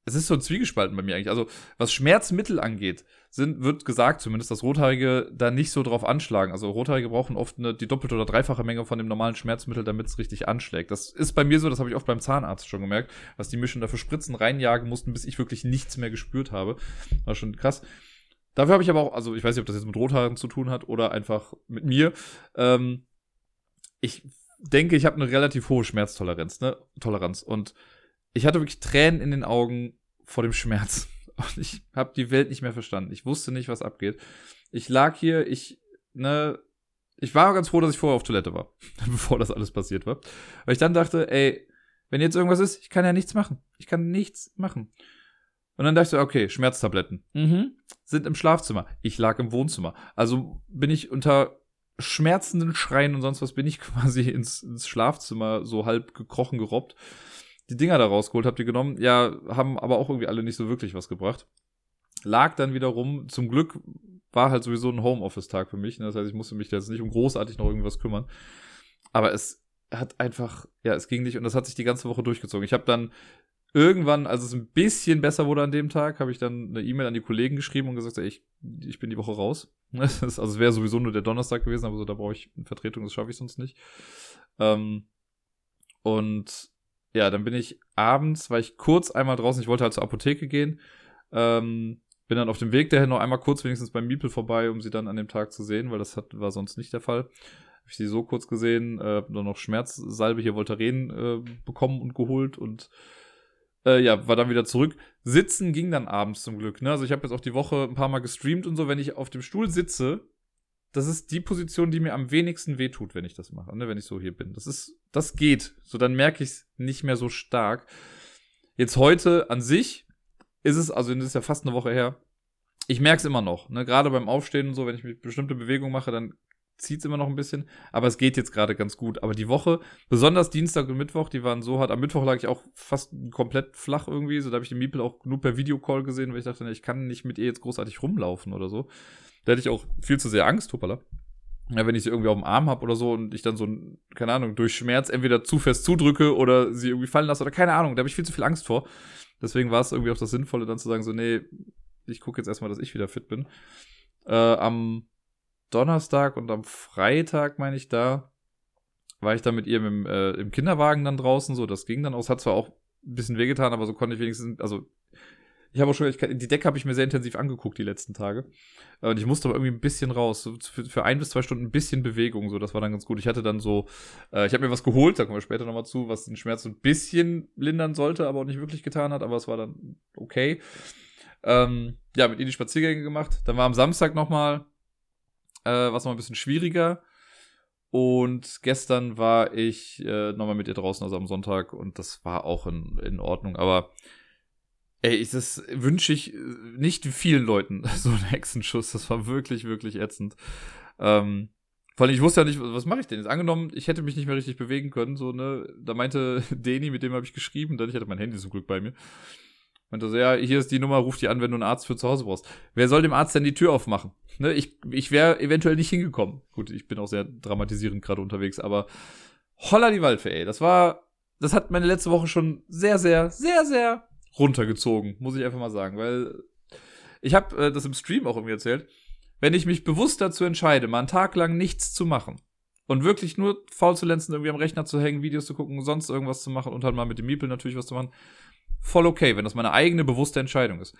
es ist so ein Zwiegespalten bei mir eigentlich. Also, was Schmerzmittel angeht, sind, wird gesagt zumindest, dass Rothaarige da nicht so drauf anschlagen. Also, Rothaarige brauchen oft eine, die doppelte oder dreifache Menge von dem normalen Schmerzmittel, damit es richtig anschlägt. Das ist bei mir so, das habe ich oft beim Zahnarzt schon gemerkt, was die mir schon dafür Spritzen reinjagen mussten, bis ich wirklich nichts mehr gespürt habe. War schon krass. Dafür habe ich aber auch, also ich weiß nicht, ob das jetzt mit Rothaaren zu tun hat oder einfach mit mir. Ähm, ich denke, ich habe eine relativ hohe Schmerztoleranz, ne? Toleranz. Und ich hatte wirklich Tränen in den Augen vor dem Schmerz. Und ich habe die Welt nicht mehr verstanden. Ich wusste nicht, was abgeht. Ich lag hier, ich, ne, ich war ganz froh, dass ich vorher auf Toilette war, bevor das alles passiert war. Weil ich dann dachte, ey, wenn jetzt irgendwas ist, ich kann ja nichts machen. Ich kann nichts machen. Und dann dachte ich okay, Schmerztabletten. Mhm. Sind im Schlafzimmer. Ich lag im Wohnzimmer. Also bin ich unter schmerzenden Schreien und sonst was bin ich quasi ins, ins Schlafzimmer so halb gekrochen gerobbt die Dinger da rausgeholt, hab die genommen. Ja, haben aber auch irgendwie alle nicht so wirklich was gebracht. Lag dann wieder rum. Zum Glück war halt sowieso ein Homeoffice-Tag für mich. Ne? Das heißt, ich musste mich jetzt nicht um großartig noch irgendwas kümmern. Aber es hat einfach, ja, es ging nicht und das hat sich die ganze Woche durchgezogen. Ich habe dann irgendwann, als es ein bisschen besser wurde an dem Tag, habe ich dann eine E-Mail an die Kollegen geschrieben und gesagt, ey, ich, ich bin die Woche raus. also es wäre sowieso nur der Donnerstag gewesen, aber so, da brauche ich eine Vertretung, das schaffe ich sonst nicht. Ähm, und ja, dann bin ich abends, war ich kurz einmal draußen, ich wollte halt zur Apotheke gehen. Ähm, bin dann auf dem Weg dahin noch einmal kurz wenigstens beim Miepel vorbei, um sie dann an dem Tag zu sehen, weil das hat, war sonst nicht der Fall. Habe ich sie so kurz gesehen, äh, dann noch Schmerzsalbe hier Voltaren äh, bekommen und geholt und äh, ja, war dann wieder zurück. Sitzen ging dann abends zum Glück. Ne? Also ich habe jetzt auch die Woche ein paar Mal gestreamt und so. Wenn ich auf dem Stuhl sitze, das ist die Position, die mir am wenigsten wehtut, wenn ich das mache, ne, wenn ich so hier bin. Das ist, das geht. So, dann merke ich es nicht mehr so stark. Jetzt heute an sich ist es, also das ist ja fast eine Woche her. Ich merke es immer noch, ne, gerade beim Aufstehen und so, wenn ich bestimmte Bewegungen mache, dann zieht es immer noch ein bisschen, aber es geht jetzt gerade ganz gut. Aber die Woche, besonders Dienstag und Mittwoch, die waren so hart. Am Mittwoch lag ich auch fast komplett flach irgendwie, so da habe ich den Miepel auch nur per Videocall gesehen, weil ich dachte, ich kann nicht mit ihr jetzt großartig rumlaufen oder so. Da hätte ich auch viel zu sehr Angst, hoppala. Ja, wenn ich sie irgendwie auf dem Arm habe oder so und ich dann so, keine Ahnung, durch Schmerz entweder zu fest zudrücke oder sie irgendwie fallen lasse oder keine Ahnung, da habe ich viel zu viel Angst vor. Deswegen war es irgendwie auch das Sinnvolle, dann zu sagen, so, nee, ich gucke jetzt erstmal, dass ich wieder fit bin. Äh, am Donnerstag und am Freitag, meine ich, da war ich dann mit ihr im, äh, im Kinderwagen dann draußen, so, das ging dann aus, hat zwar auch ein bisschen wehgetan, aber so konnte ich wenigstens, also ich habe auch schon, ich, die Decke habe ich mir sehr intensiv angeguckt die letzten Tage. Und ich musste aber irgendwie ein bisschen raus. So für, für, ein bis zwei Stunden ein bisschen Bewegung. So, das war dann ganz gut. Ich hatte dann so, äh, ich habe mir was geholt, da kommen wir später nochmal zu, was den Schmerz ein bisschen lindern sollte, aber auch nicht wirklich getan hat. Aber es war dann okay. Ähm, ja, mit ihr die Spaziergänge gemacht. Dann war am Samstag nochmal, äh, was noch ein bisschen schwieriger. Und gestern war ich äh, nochmal mit ihr draußen, also am Sonntag, und das war auch in, in Ordnung. Aber Ey, das wünsche ich äh, nicht vielen Leuten, so ein Hexenschuss. Das war wirklich, wirklich ätzend. Ähm, vor allem, ich wusste ja nicht, was mache ich denn jetzt? Angenommen, ich hätte mich nicht mehr richtig bewegen können, so, ne? Da meinte Deni, mit dem habe ich geschrieben, dann ich hatte mein Handy zum Glück bei mir. Meinte so, ja, hier ist die Nummer, ruf die an, wenn du einen Arzt für zu Hause brauchst. Wer soll dem Arzt denn die Tür aufmachen? Ne, ich ich wäre eventuell nicht hingekommen. Gut, ich bin auch sehr dramatisierend gerade unterwegs, aber holla die Waldfee, ey. Das war, das hat meine letzte Woche schon sehr, sehr, sehr, sehr runtergezogen, muss ich einfach mal sagen, weil ich habe äh, das im Stream auch irgendwie erzählt. Wenn ich mich bewusst dazu entscheide, mal einen Tag lang nichts zu machen und wirklich nur faul zu lenzen, irgendwie am Rechner zu hängen, Videos zu gucken, sonst irgendwas zu machen und halt mal mit dem Miepel natürlich was zu machen, voll okay, wenn das meine eigene bewusste Entscheidung ist.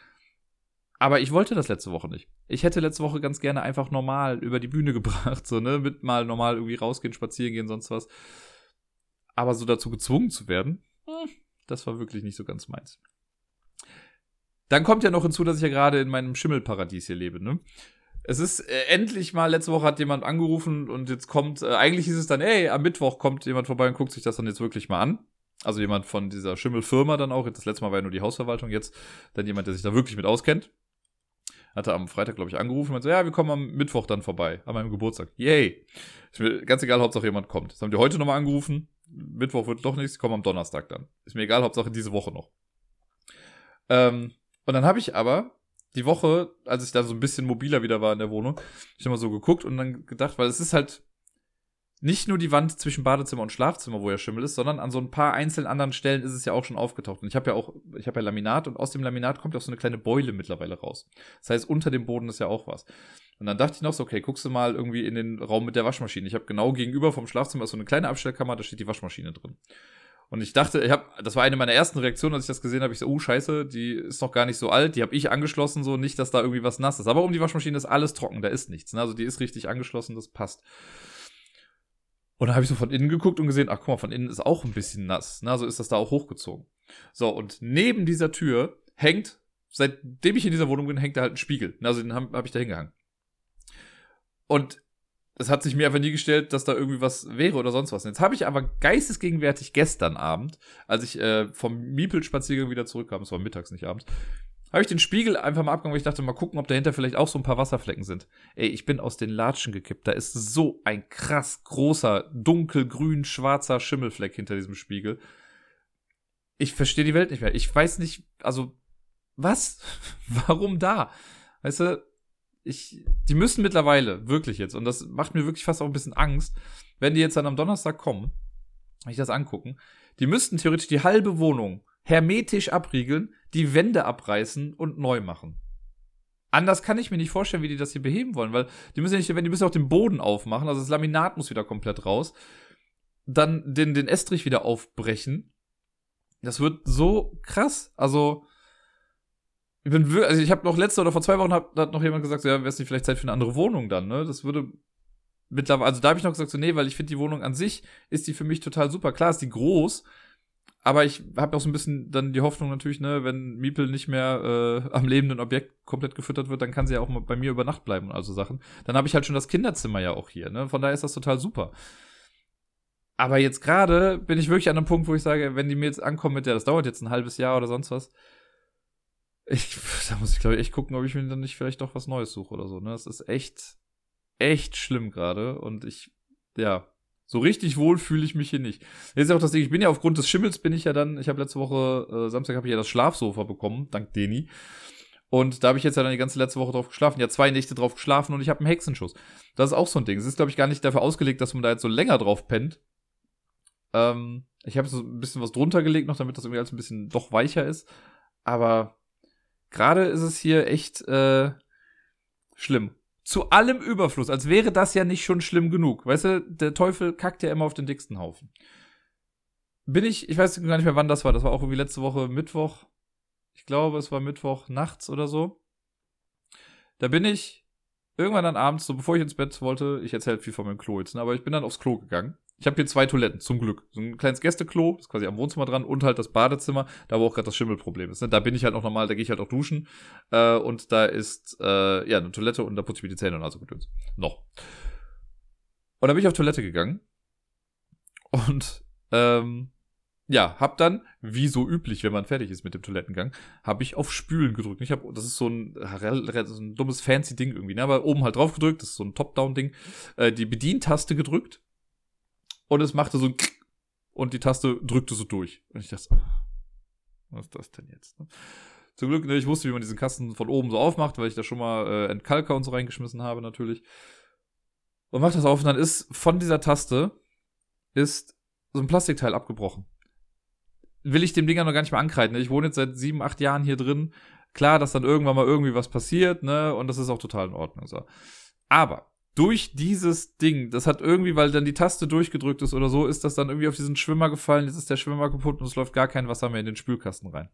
Aber ich wollte das letzte Woche nicht. Ich hätte letzte Woche ganz gerne einfach normal über die Bühne gebracht, so, ne, mit mal normal irgendwie rausgehen, spazieren gehen, sonst was. Aber so dazu gezwungen zu werden, hm, das war wirklich nicht so ganz meins. Dann kommt ja noch hinzu, dass ich ja gerade in meinem Schimmelparadies hier lebe, ne? Es ist äh, endlich mal, letzte Woche hat jemand angerufen und jetzt kommt, äh, eigentlich hieß es dann, ey, am Mittwoch kommt jemand vorbei und guckt sich das dann jetzt wirklich mal an. Also jemand von dieser Schimmelfirma dann auch. Das letzte Mal war ja nur die Hausverwaltung, jetzt dann jemand, der sich da wirklich mit auskennt. Hatte am Freitag, glaube ich, angerufen und meinte ja, wir kommen am Mittwoch dann vorbei, an meinem Geburtstag. Yay! Ist mir ganz egal, Hauptsache jemand kommt. Das haben die heute nochmal angerufen. Mittwoch wird doch nichts, kommen am Donnerstag dann. Ist mir egal, Hauptsache diese Woche noch. Ähm, und dann habe ich aber die Woche, als ich da so ein bisschen mobiler wieder war in der Wohnung, ich immer so geguckt und dann gedacht, weil es ist halt nicht nur die Wand zwischen Badezimmer und Schlafzimmer, wo ja Schimmel ist, sondern an so ein paar einzelnen anderen Stellen ist es ja auch schon aufgetaucht. Und ich habe ja auch, ich habe ja Laminat und aus dem Laminat kommt ja auch so eine kleine Beule mittlerweile raus. Das heißt, unter dem Boden ist ja auch was. Und dann dachte ich noch so, okay, guckst du mal irgendwie in den Raum mit der Waschmaschine. Ich habe genau gegenüber vom Schlafzimmer so eine kleine Abstellkammer, da steht die Waschmaschine drin. Und ich dachte, ich hab, das war eine meiner ersten Reaktionen, als ich das gesehen habe. Ich so, oh scheiße, die ist noch gar nicht so alt. Die habe ich angeschlossen, so nicht, dass da irgendwie was nass ist. Aber um die Waschmaschine ist alles trocken, da ist nichts. Ne? Also die ist richtig angeschlossen, das passt. Und dann habe ich so von innen geguckt und gesehen, ach guck mal, von innen ist auch ein bisschen nass. Ne? Also ist das da auch hochgezogen. So, und neben dieser Tür hängt, seitdem ich in dieser Wohnung bin, hängt da halt ein Spiegel. Ne? Also den habe hab ich da hingehangen. Und es hat sich mir einfach nie gestellt, dass da irgendwie was wäre oder sonst was. Jetzt habe ich aber geistesgegenwärtig gestern Abend, als ich äh, vom Miepel-Spaziergang wieder zurückkam, es war mittags, nicht abends, habe ich den Spiegel einfach mal abgegangen, weil ich dachte, mal gucken, ob dahinter vielleicht auch so ein paar Wasserflecken sind. Ey, ich bin aus den Latschen gekippt. Da ist so ein krass großer, dunkelgrün, schwarzer Schimmelfleck hinter diesem Spiegel. Ich verstehe die Welt nicht mehr. Ich weiß nicht, also, was? Warum da? Weißt du, ich, die müssen mittlerweile, wirklich jetzt, und das macht mir wirklich fast auch ein bisschen Angst, wenn die jetzt dann am Donnerstag kommen, wenn ich das angucken, die müssten theoretisch die halbe Wohnung hermetisch abriegeln, die Wände abreißen und neu machen. Anders kann ich mir nicht vorstellen, wie die das hier beheben wollen, weil die müssen ja nicht, die müssen auch den Boden aufmachen, also das Laminat muss wieder komplett raus, dann den, den Estrich wieder aufbrechen. Das wird so krass. Also, ich bin wirklich, also ich habe noch letzte oder vor zwei Wochen hat, hat noch jemand gesagt, so, ja, wäre es nicht vielleicht Zeit für eine andere Wohnung dann, ne? Das würde mittlerweile, also da habe ich noch gesagt, so, nee, weil ich finde die Wohnung an sich ist die für mich total super. Klar ist die groß, aber ich habe auch so ein bisschen dann die Hoffnung natürlich, ne, wenn Miepel nicht mehr äh, am lebenden Objekt komplett gefüttert wird, dann kann sie ja auch mal bei mir über Nacht bleiben und also Sachen. Dann habe ich halt schon das Kinderzimmer ja auch hier, ne? Von daher ist das total super. Aber jetzt gerade bin ich wirklich an einem Punkt, wo ich sage, wenn die mir jetzt ankommen mit der, das dauert jetzt ein halbes Jahr oder sonst was. Ich, da muss ich glaube ich echt gucken, ob ich mir dann nicht vielleicht doch was Neues suche oder so, ne? Das ist echt, echt schlimm gerade und ich, ja, so richtig wohl fühle ich mich hier nicht. Jetzt ist auch das Ding, ich bin ja aufgrund des Schimmels bin ich ja dann, ich habe letzte Woche, äh, Samstag habe ich ja das Schlafsofa bekommen, dank Deni. Und da habe ich jetzt ja dann die ganze letzte Woche drauf geschlafen. Ja, zwei Nächte drauf geschlafen und ich habe einen Hexenschuss. Das ist auch so ein Ding. Es ist, glaube ich, gar nicht dafür ausgelegt, dass man da jetzt so länger drauf pennt. Ähm, ich habe so ein bisschen was drunter gelegt noch, damit das irgendwie alles ein bisschen doch weicher ist. Aber gerade ist es hier echt äh, schlimm zu allem Überfluss, als wäre das ja nicht schon schlimm genug. Weißt du, der Teufel kackt ja immer auf den dicksten Haufen. Bin ich, ich weiß gar nicht mehr, wann das war. Das war auch irgendwie letzte Woche Mittwoch. Ich glaube, es war Mittwoch nachts oder so. Da bin ich irgendwann dann abends, so bevor ich ins Bett wollte, ich erzähle viel von meinem Klo jetzt, ne, aber ich bin dann aufs Klo gegangen. Ich habe hier zwei Toiletten, zum Glück. So ein kleines Gästeklo, ist quasi am Wohnzimmer dran, und halt das Badezimmer, da wo auch gerade das Schimmelproblem ist. Ne? Da bin ich halt noch normal, da gehe ich halt auch duschen. Äh, und da ist äh, ja eine Toilette und da putze ich mir die Zähne und also gedöns. Noch. Und da bin ich auf Toilette gegangen. Und ähm, ja, hab dann, wie so üblich, wenn man fertig ist mit dem Toilettengang, habe ich auf Spülen gedrückt. Ich habe, das ist so ein, so ein dummes fancy Ding irgendwie, ne? aber oben halt drauf gedrückt, das ist so ein Top-Down-Ding, äh, die Bedientaste gedrückt und es machte so ein und die Taste drückte so durch. Und ich dachte, was ist das denn jetzt? Ne? Zum Glück, ne, ich wusste, wie man diesen Kasten von oben so aufmacht, weil ich da schon mal äh, Entkalker und so reingeschmissen habe, natürlich. Und macht das auf und dann ist von dieser Taste ist so ein Plastikteil abgebrochen will ich dem Ding ja noch gar nicht mehr ankreiden. Ne? Ich wohne jetzt seit sieben, acht Jahren hier drin. Klar, dass dann irgendwann mal irgendwie was passiert, ne? Und das ist auch total in Ordnung. So. Aber durch dieses Ding, das hat irgendwie, weil dann die Taste durchgedrückt ist oder so, ist das dann irgendwie auf diesen Schwimmer gefallen. Jetzt ist der Schwimmer kaputt und es läuft gar kein Wasser mehr in den Spülkasten rein.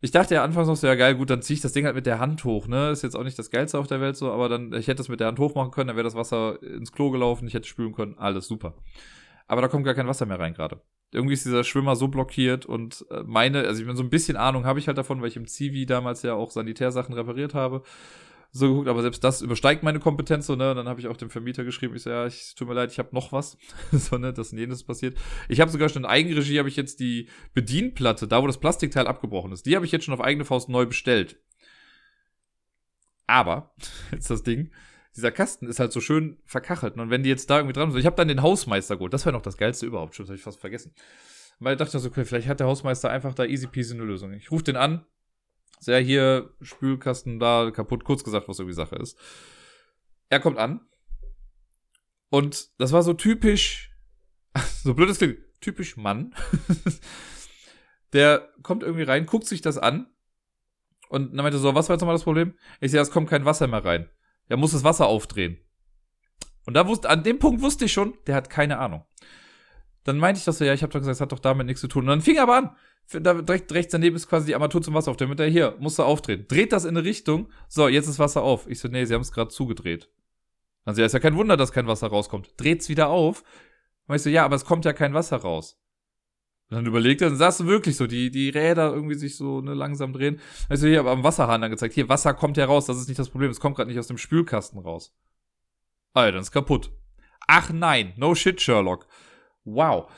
Ich dachte ja anfangs noch so, ja geil, gut, dann ziehe ich das Ding halt mit der Hand hoch, ne? Ist jetzt auch nicht das Geilste auf der Welt so, aber dann, ich hätte es mit der Hand hochmachen können, dann wäre das Wasser ins Klo gelaufen, ich hätte spülen können, alles super. Aber da kommt gar kein Wasser mehr rein gerade irgendwie ist dieser Schwimmer so blockiert und äh, meine, also ich meine, so ein bisschen Ahnung habe ich halt davon, weil ich im Zivi damals ja auch Sanitärsachen repariert habe. So geguckt, aber selbst das übersteigt meine Kompetenz, so, ne? Und dann habe ich auch dem Vermieter geschrieben, ich so, ja, ich tut mir leid, ich habe noch was. so, ne, das und jenes passiert. Ich habe sogar schon in Eigenregie habe ich jetzt die Bedienplatte, da wo das Plastikteil abgebrochen ist, die habe ich jetzt schon auf eigene Faust neu bestellt. Aber, jetzt das Ding, dieser Kasten ist halt so schön verkachelt. Und wenn die jetzt da irgendwie dran sind, ich habe dann den Hausmeister geholt. Das wäre noch das Geilste überhaupt. Schon, das habe ich fast vergessen. Weil ich dachte so, okay, vielleicht hat der Hausmeister einfach da easy peasy eine Lösung. Ich rufe den an. Sehr hier, Spülkasten da, kaputt, kurz gesagt, was irgendwie Sache ist. Er kommt an. Und das war so typisch, so blöd es typisch Mann. Der kommt irgendwie rein, guckt sich das an. Und dann meinte so, was war jetzt nochmal das Problem? Ich sehe, es kommt kein Wasser mehr rein. Er muss das Wasser aufdrehen. Und da wusste, an dem Punkt wusste ich schon, der hat keine Ahnung. Dann meinte ich das so, ja, ich habe doch gesagt, es hat doch damit nichts zu tun. Und dann fing er aber an. Da direkt rechts daneben ist quasi die Armatur zum Wasser auf. Damit er hier, musste aufdrehen. Dreht das in eine Richtung. So, jetzt ist Wasser auf. Ich so, nee, sie haben es gerade zugedreht. Also ja, ist ja kein Wunder, dass kein Wasser rauskommt. Dreht's wieder auf. Und ich so, ja, aber es kommt ja kein Wasser raus. Und dann überlegt er, dann saß du wirklich so, die, die Räder irgendwie sich so ne, langsam drehen. Also hier aber am Wasserhahn dann gezeigt, hier, Wasser kommt ja raus, das ist nicht das Problem, es kommt gerade nicht aus dem Spülkasten raus. Ah dann ist kaputt. Ach nein, no shit, Sherlock. Wow.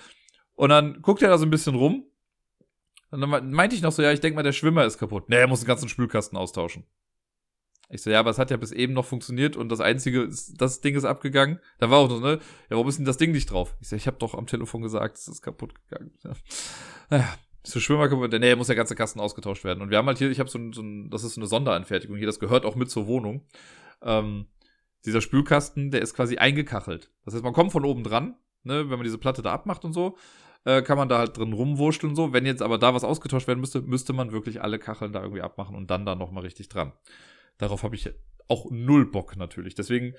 Und dann guckt er da so ein bisschen rum. Und dann meinte ich noch so, ja, ich denke mal, der Schwimmer ist kaputt. Nee, er muss den ganzen Spülkasten austauschen. Ich so, ja, aber es hat ja bis eben noch funktioniert und das einzige, ist, das Ding ist abgegangen. Da war auch noch, ne? Ja, warum ist denn das Ding nicht drauf? Ich so, ich habe doch am Telefon gesagt, es ist kaputt gegangen. Ja. Naja, der Schwimmer kaputt? Nee, muss der ganze Kasten ausgetauscht werden. Und wir haben halt hier, ich habe so ein, so ein, das ist so eine Sonderanfertigung hier, das gehört auch mit zur Wohnung. Ähm, dieser Spülkasten, der ist quasi eingekachelt. Das heißt, man kommt von oben dran, ne, wenn man diese Platte da abmacht und so, äh, kann man da halt drin rumwurschteln so. Wenn jetzt aber da was ausgetauscht werden müsste, müsste man wirklich alle Kacheln da irgendwie abmachen und dann da nochmal richtig dran. Darauf habe ich auch null Bock natürlich. Deswegen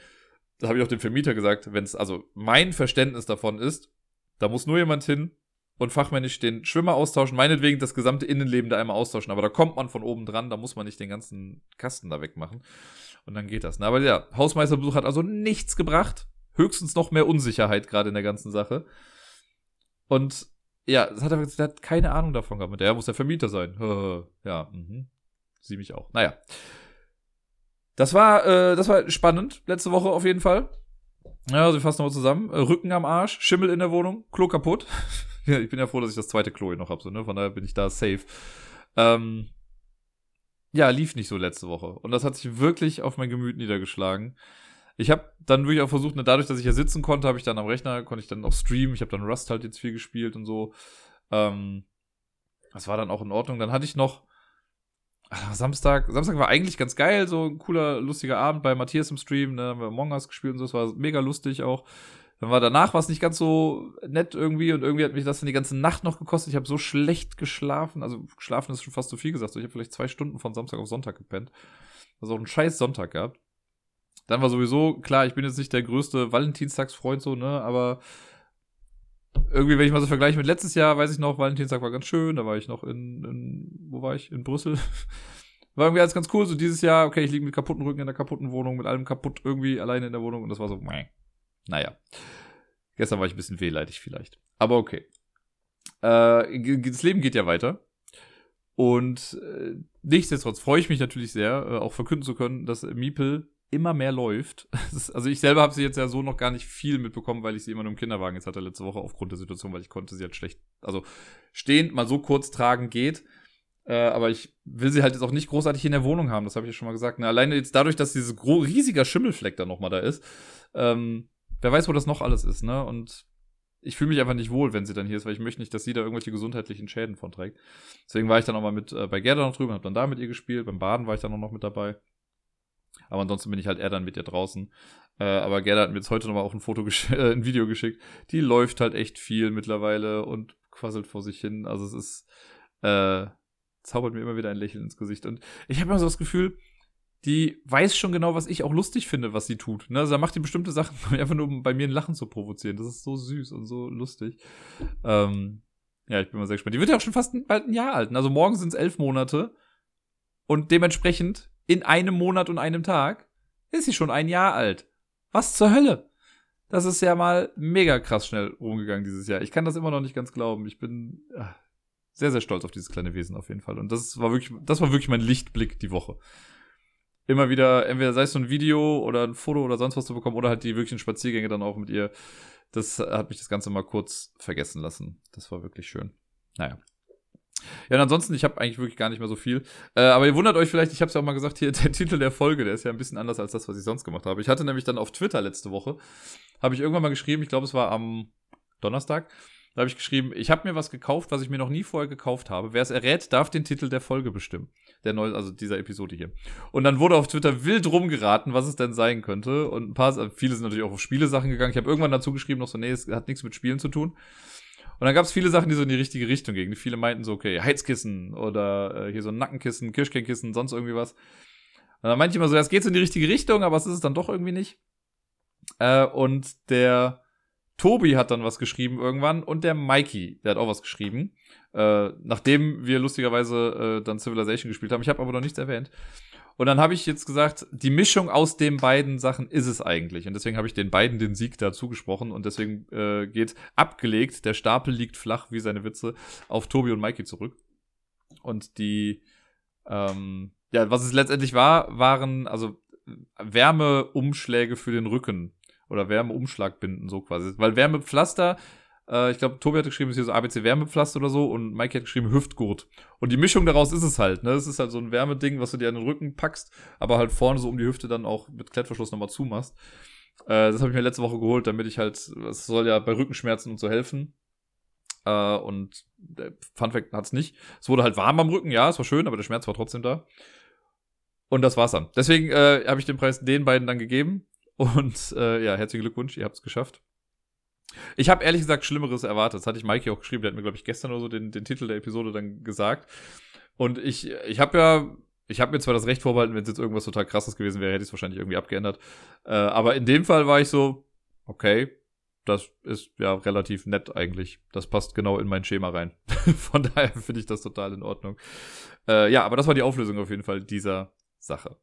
habe ich auch dem Vermieter gesagt, wenn es also mein Verständnis davon ist, da muss nur jemand hin und fachmännisch den Schwimmer austauschen, meinetwegen das gesamte Innenleben da einmal austauschen. Aber da kommt man von oben dran, da muss man nicht den ganzen Kasten da wegmachen. Und dann geht das. Na, aber ja, Hausmeisterbesuch hat also nichts gebracht. Höchstens noch mehr Unsicherheit gerade in der ganzen Sache. Und ja, das hat er, der hat keine Ahnung davon gehabt. Der muss der Vermieter sein. Ja, mhm. Sie mich auch. Naja. Das war, äh, das war spannend, letzte Woche auf jeden Fall. Ja, also wir fassen nochmal zusammen. Äh, Rücken am Arsch, Schimmel in der Wohnung, Klo kaputt. ja, ich bin ja froh, dass ich das zweite Klo hier noch habe, so, ne? Von daher bin ich da safe. Ähm, ja, lief nicht so letzte Woche. Und das hat sich wirklich auf mein Gemüt niedergeschlagen. Ich habe dann wirklich auch versucht, ne, dadurch, dass ich ja sitzen konnte, habe ich dann am Rechner, konnte ich dann auch streamen. Ich habe dann Rust halt jetzt viel gespielt und so. Ähm, das war dann auch in Ordnung. Dann hatte ich noch Samstag, Samstag war eigentlich ganz geil, so ein cooler, lustiger Abend bei Matthias im Stream, ne, haben wir Among Us gespielt und so, es war mega lustig auch. Dann war danach was nicht ganz so nett irgendwie und irgendwie hat mich das dann die ganze Nacht noch gekostet. Ich habe so schlecht geschlafen, also geschlafen ist schon fast zu viel gesagt, ich habe vielleicht zwei Stunden von Samstag auf Sonntag gepennt. Also auch einen scheiß Sonntag gehabt. Dann war sowieso, klar, ich bin jetzt nicht der größte Valentinstagsfreund so, ne, aber irgendwie, wenn ich mal so vergleiche mit letztes Jahr, weiß ich noch, Valentinstag war ganz schön, da war ich noch in, in wo war ich? In Brüssel. war irgendwie alles ganz cool. So dieses Jahr, okay, ich liege mit kaputten Rücken in der kaputten Wohnung, mit allem kaputt irgendwie alleine in der Wohnung und das war so, meh. naja. Gestern war ich ein bisschen wehleidig vielleicht. Aber okay. Äh, das Leben geht ja weiter. Und äh, nichtsdestotrotz freue ich mich natürlich sehr, äh, auch verkünden zu können, dass Miepel immer mehr läuft. also ich selber habe sie jetzt ja so noch gar nicht viel mitbekommen, weil ich sie immer nur im Kinderwagen jetzt hatte letzte Woche aufgrund der Situation, weil ich konnte sie jetzt schlecht, also stehend mal so kurz tragen geht. Äh, aber ich will sie halt jetzt auch nicht großartig in der Wohnung haben, das habe ich ja schon mal gesagt. Ne, alleine jetzt dadurch, dass dieses riesiger Schimmelfleck da nochmal da ist, ähm, wer weiß, wo das noch alles ist, ne? Und ich fühle mich einfach nicht wohl, wenn sie dann hier ist, weil ich möchte nicht, dass sie da irgendwelche gesundheitlichen Schäden von trägt. Deswegen war ich dann auch mal mit äh, bei Gerda noch drüben, habe dann da mit ihr gespielt, beim Baden war ich dann auch noch mit dabei. Aber ansonsten bin ich halt eher dann mit ihr draußen. Äh, aber Gerda hat mir jetzt heute nochmal auch ein Foto, äh, ein Video geschickt. Die läuft halt echt viel mittlerweile und quasselt vor sich hin. Also es ist, äh, zaubert mir immer wieder ein Lächeln ins Gesicht. Und ich habe immer so das Gefühl, die weiß schon genau, was ich auch lustig finde, was sie tut. Ne? Also da macht die bestimmte Sachen, einfach nur um bei mir ein Lachen zu provozieren. Das ist so süß und so lustig. Ähm, ja, ich bin mal sehr gespannt. Die wird ja auch schon fast bald ein Jahr alt. Also morgen sind es elf Monate. Und dementsprechend in einem Monat und einem Tag ist sie schon ein Jahr alt. Was zur Hölle? Das ist ja mal mega krass schnell rumgegangen dieses Jahr. Ich kann das immer noch nicht ganz glauben. Ich bin ach, sehr, sehr stolz auf dieses kleine Wesen auf jeden Fall. Und das war wirklich, das war wirklich mein Lichtblick die Woche. Immer wieder, entweder sei es so ein Video oder ein Foto oder sonst was zu bekommen oder halt die wirklichen Spaziergänge dann auch mit ihr. Das hat mich das Ganze mal kurz vergessen lassen. Das war wirklich schön. Naja. Ja, und ansonsten, ich habe eigentlich wirklich gar nicht mehr so viel. Äh, aber ihr wundert euch vielleicht, ich habe es ja auch mal gesagt, hier der Titel der Folge, der ist ja ein bisschen anders als das, was ich sonst gemacht habe. Ich hatte nämlich dann auf Twitter letzte Woche, habe ich irgendwann mal geschrieben, ich glaube, es war am Donnerstag, Da habe ich geschrieben, ich habe mir was gekauft, was ich mir noch nie vorher gekauft habe. Wer es errät, darf den Titel der Folge bestimmen. Der neue, also dieser Episode hier. Und dann wurde auf Twitter wild rumgeraten, was es denn sein könnte. Und ein paar, also viele sind natürlich auch auf Spielesachen gegangen. Ich habe irgendwann dazu geschrieben, noch so, nee, es hat nichts mit Spielen zu tun. Und dann gab es viele Sachen, die so in die richtige Richtung gingen. Viele meinten so, okay, Heizkissen oder äh, hier so ein Nackenkissen, Kirschkernkissen, sonst irgendwie was. Und dann meinte ich immer so, ja, es geht so in die richtige Richtung, aber es ist es dann doch irgendwie nicht. Äh, und der Tobi hat dann was geschrieben irgendwann und der Mikey, der hat auch was geschrieben. Äh, nachdem wir lustigerweise äh, dann Civilization gespielt haben. Ich habe aber noch nichts erwähnt. Und dann habe ich jetzt gesagt, die Mischung aus den beiden Sachen ist es eigentlich. Und deswegen habe ich den beiden den Sieg da zugesprochen. Und deswegen äh, geht abgelegt, der Stapel liegt flach wie seine Witze, auf Tobi und Mikey zurück. Und die, ähm, ja, was es letztendlich war, waren also Wärmeumschläge für den Rücken oder Wärmeumschlagbinden, so quasi. Weil Wärmepflaster, äh, ich glaube, Tobi hat geschrieben, es ist hier so ABC Wärmepflaster oder so und Mike hat geschrieben Hüftgurt. Und die Mischung daraus ist es halt, ne? Es ist halt so ein Wärmeding, was du dir an den Rücken packst, aber halt vorne so um die Hüfte dann auch mit Klettverschluss nochmal zumachst. Äh, das habe ich mir letzte Woche geholt, damit ich halt, es soll ja bei Rückenschmerzen und so helfen. Äh, und der Fun Fact hat's nicht. Es wurde halt warm am Rücken, ja, es war schön, aber der Schmerz war trotzdem da. Und das war's dann. Deswegen äh, habe ich den Preis den beiden dann gegeben. Und äh, ja, herzlichen Glückwunsch, ihr habt es geschafft. Ich habe ehrlich gesagt Schlimmeres erwartet. Das hatte ich Mikey auch geschrieben. Der hat mir, glaube ich, gestern oder so den, den Titel der Episode dann gesagt. Und ich, ich habe ja, ich habe mir zwar das Recht vorbehalten, wenn es jetzt irgendwas total krasses gewesen wäre, hätte ich es wahrscheinlich irgendwie abgeändert. Äh, aber in dem Fall war ich so, okay, das ist ja relativ nett eigentlich. Das passt genau in mein Schema rein. Von daher finde ich das total in Ordnung. Äh, ja, aber das war die Auflösung auf jeden Fall dieser Sache.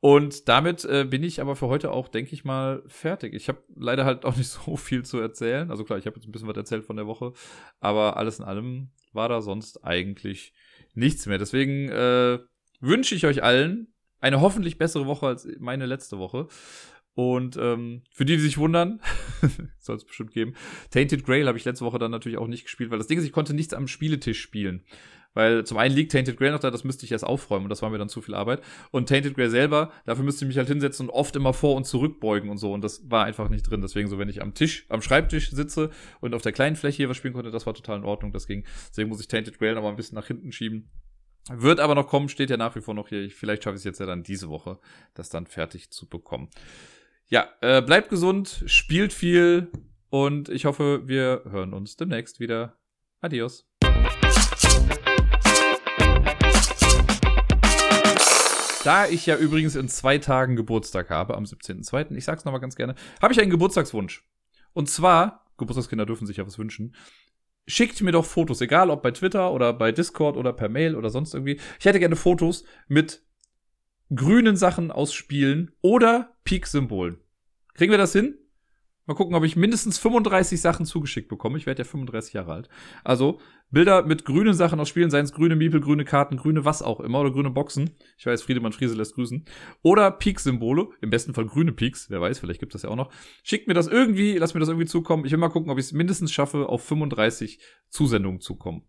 Und damit äh, bin ich aber für heute auch, denke ich mal, fertig. Ich habe leider halt auch nicht so viel zu erzählen. Also klar, ich habe jetzt ein bisschen was erzählt von der Woche, aber alles in allem war da sonst eigentlich nichts mehr. Deswegen äh, wünsche ich euch allen eine hoffentlich bessere Woche als meine letzte Woche. Und ähm, für die, die sich wundern, soll es bestimmt geben, Tainted Grail habe ich letzte Woche dann natürlich auch nicht gespielt, weil das Ding ist, ich konnte nichts am Spieletisch spielen. Weil zum einen liegt Tainted Grail noch da, das müsste ich erst aufräumen und das war mir dann zu viel Arbeit. Und Tainted Grail selber, dafür müsste ich mich halt hinsetzen und oft immer vor und zurückbeugen und so. Und das war einfach nicht drin. Deswegen so, wenn ich am Tisch, am Schreibtisch sitze und auf der kleinen Fläche hier was spielen konnte, das war total in Ordnung. Das ging. Deswegen muss ich Tainted Grail noch mal ein bisschen nach hinten schieben. Wird aber noch kommen, steht ja nach wie vor noch hier. Vielleicht schaffe ich es jetzt ja dann diese Woche, das dann fertig zu bekommen. Ja, äh, bleibt gesund, spielt viel und ich hoffe, wir hören uns demnächst wieder. Adios. Da ich ja übrigens in zwei Tagen Geburtstag habe, am 17.02., ich sag's nochmal ganz gerne, habe ich einen Geburtstagswunsch. Und zwar, Geburtstagskinder dürfen sich ja was wünschen, schickt mir doch Fotos, egal ob bei Twitter oder bei Discord oder per Mail oder sonst irgendwie. Ich hätte gerne Fotos mit grünen Sachen aus Spielen oder Peak-Symbolen. Kriegen wir das hin? Mal gucken, ob ich mindestens 35 Sachen zugeschickt bekomme. Ich werde ja 35 Jahre alt. Also Bilder mit grünen Sachen aus Spielen, seien es grüne Miepel, grüne Karten, grüne was auch immer oder grüne Boxen. Ich weiß, Friedemann Friese lässt grüßen. Oder Peak-Symbole, im besten Fall grüne Peaks, wer weiß, vielleicht gibt es das ja auch noch. Schickt mir das irgendwie, lasst mir das irgendwie zukommen. Ich will mal gucken, ob ich es mindestens schaffe, auf 35 Zusendungen zu kommen.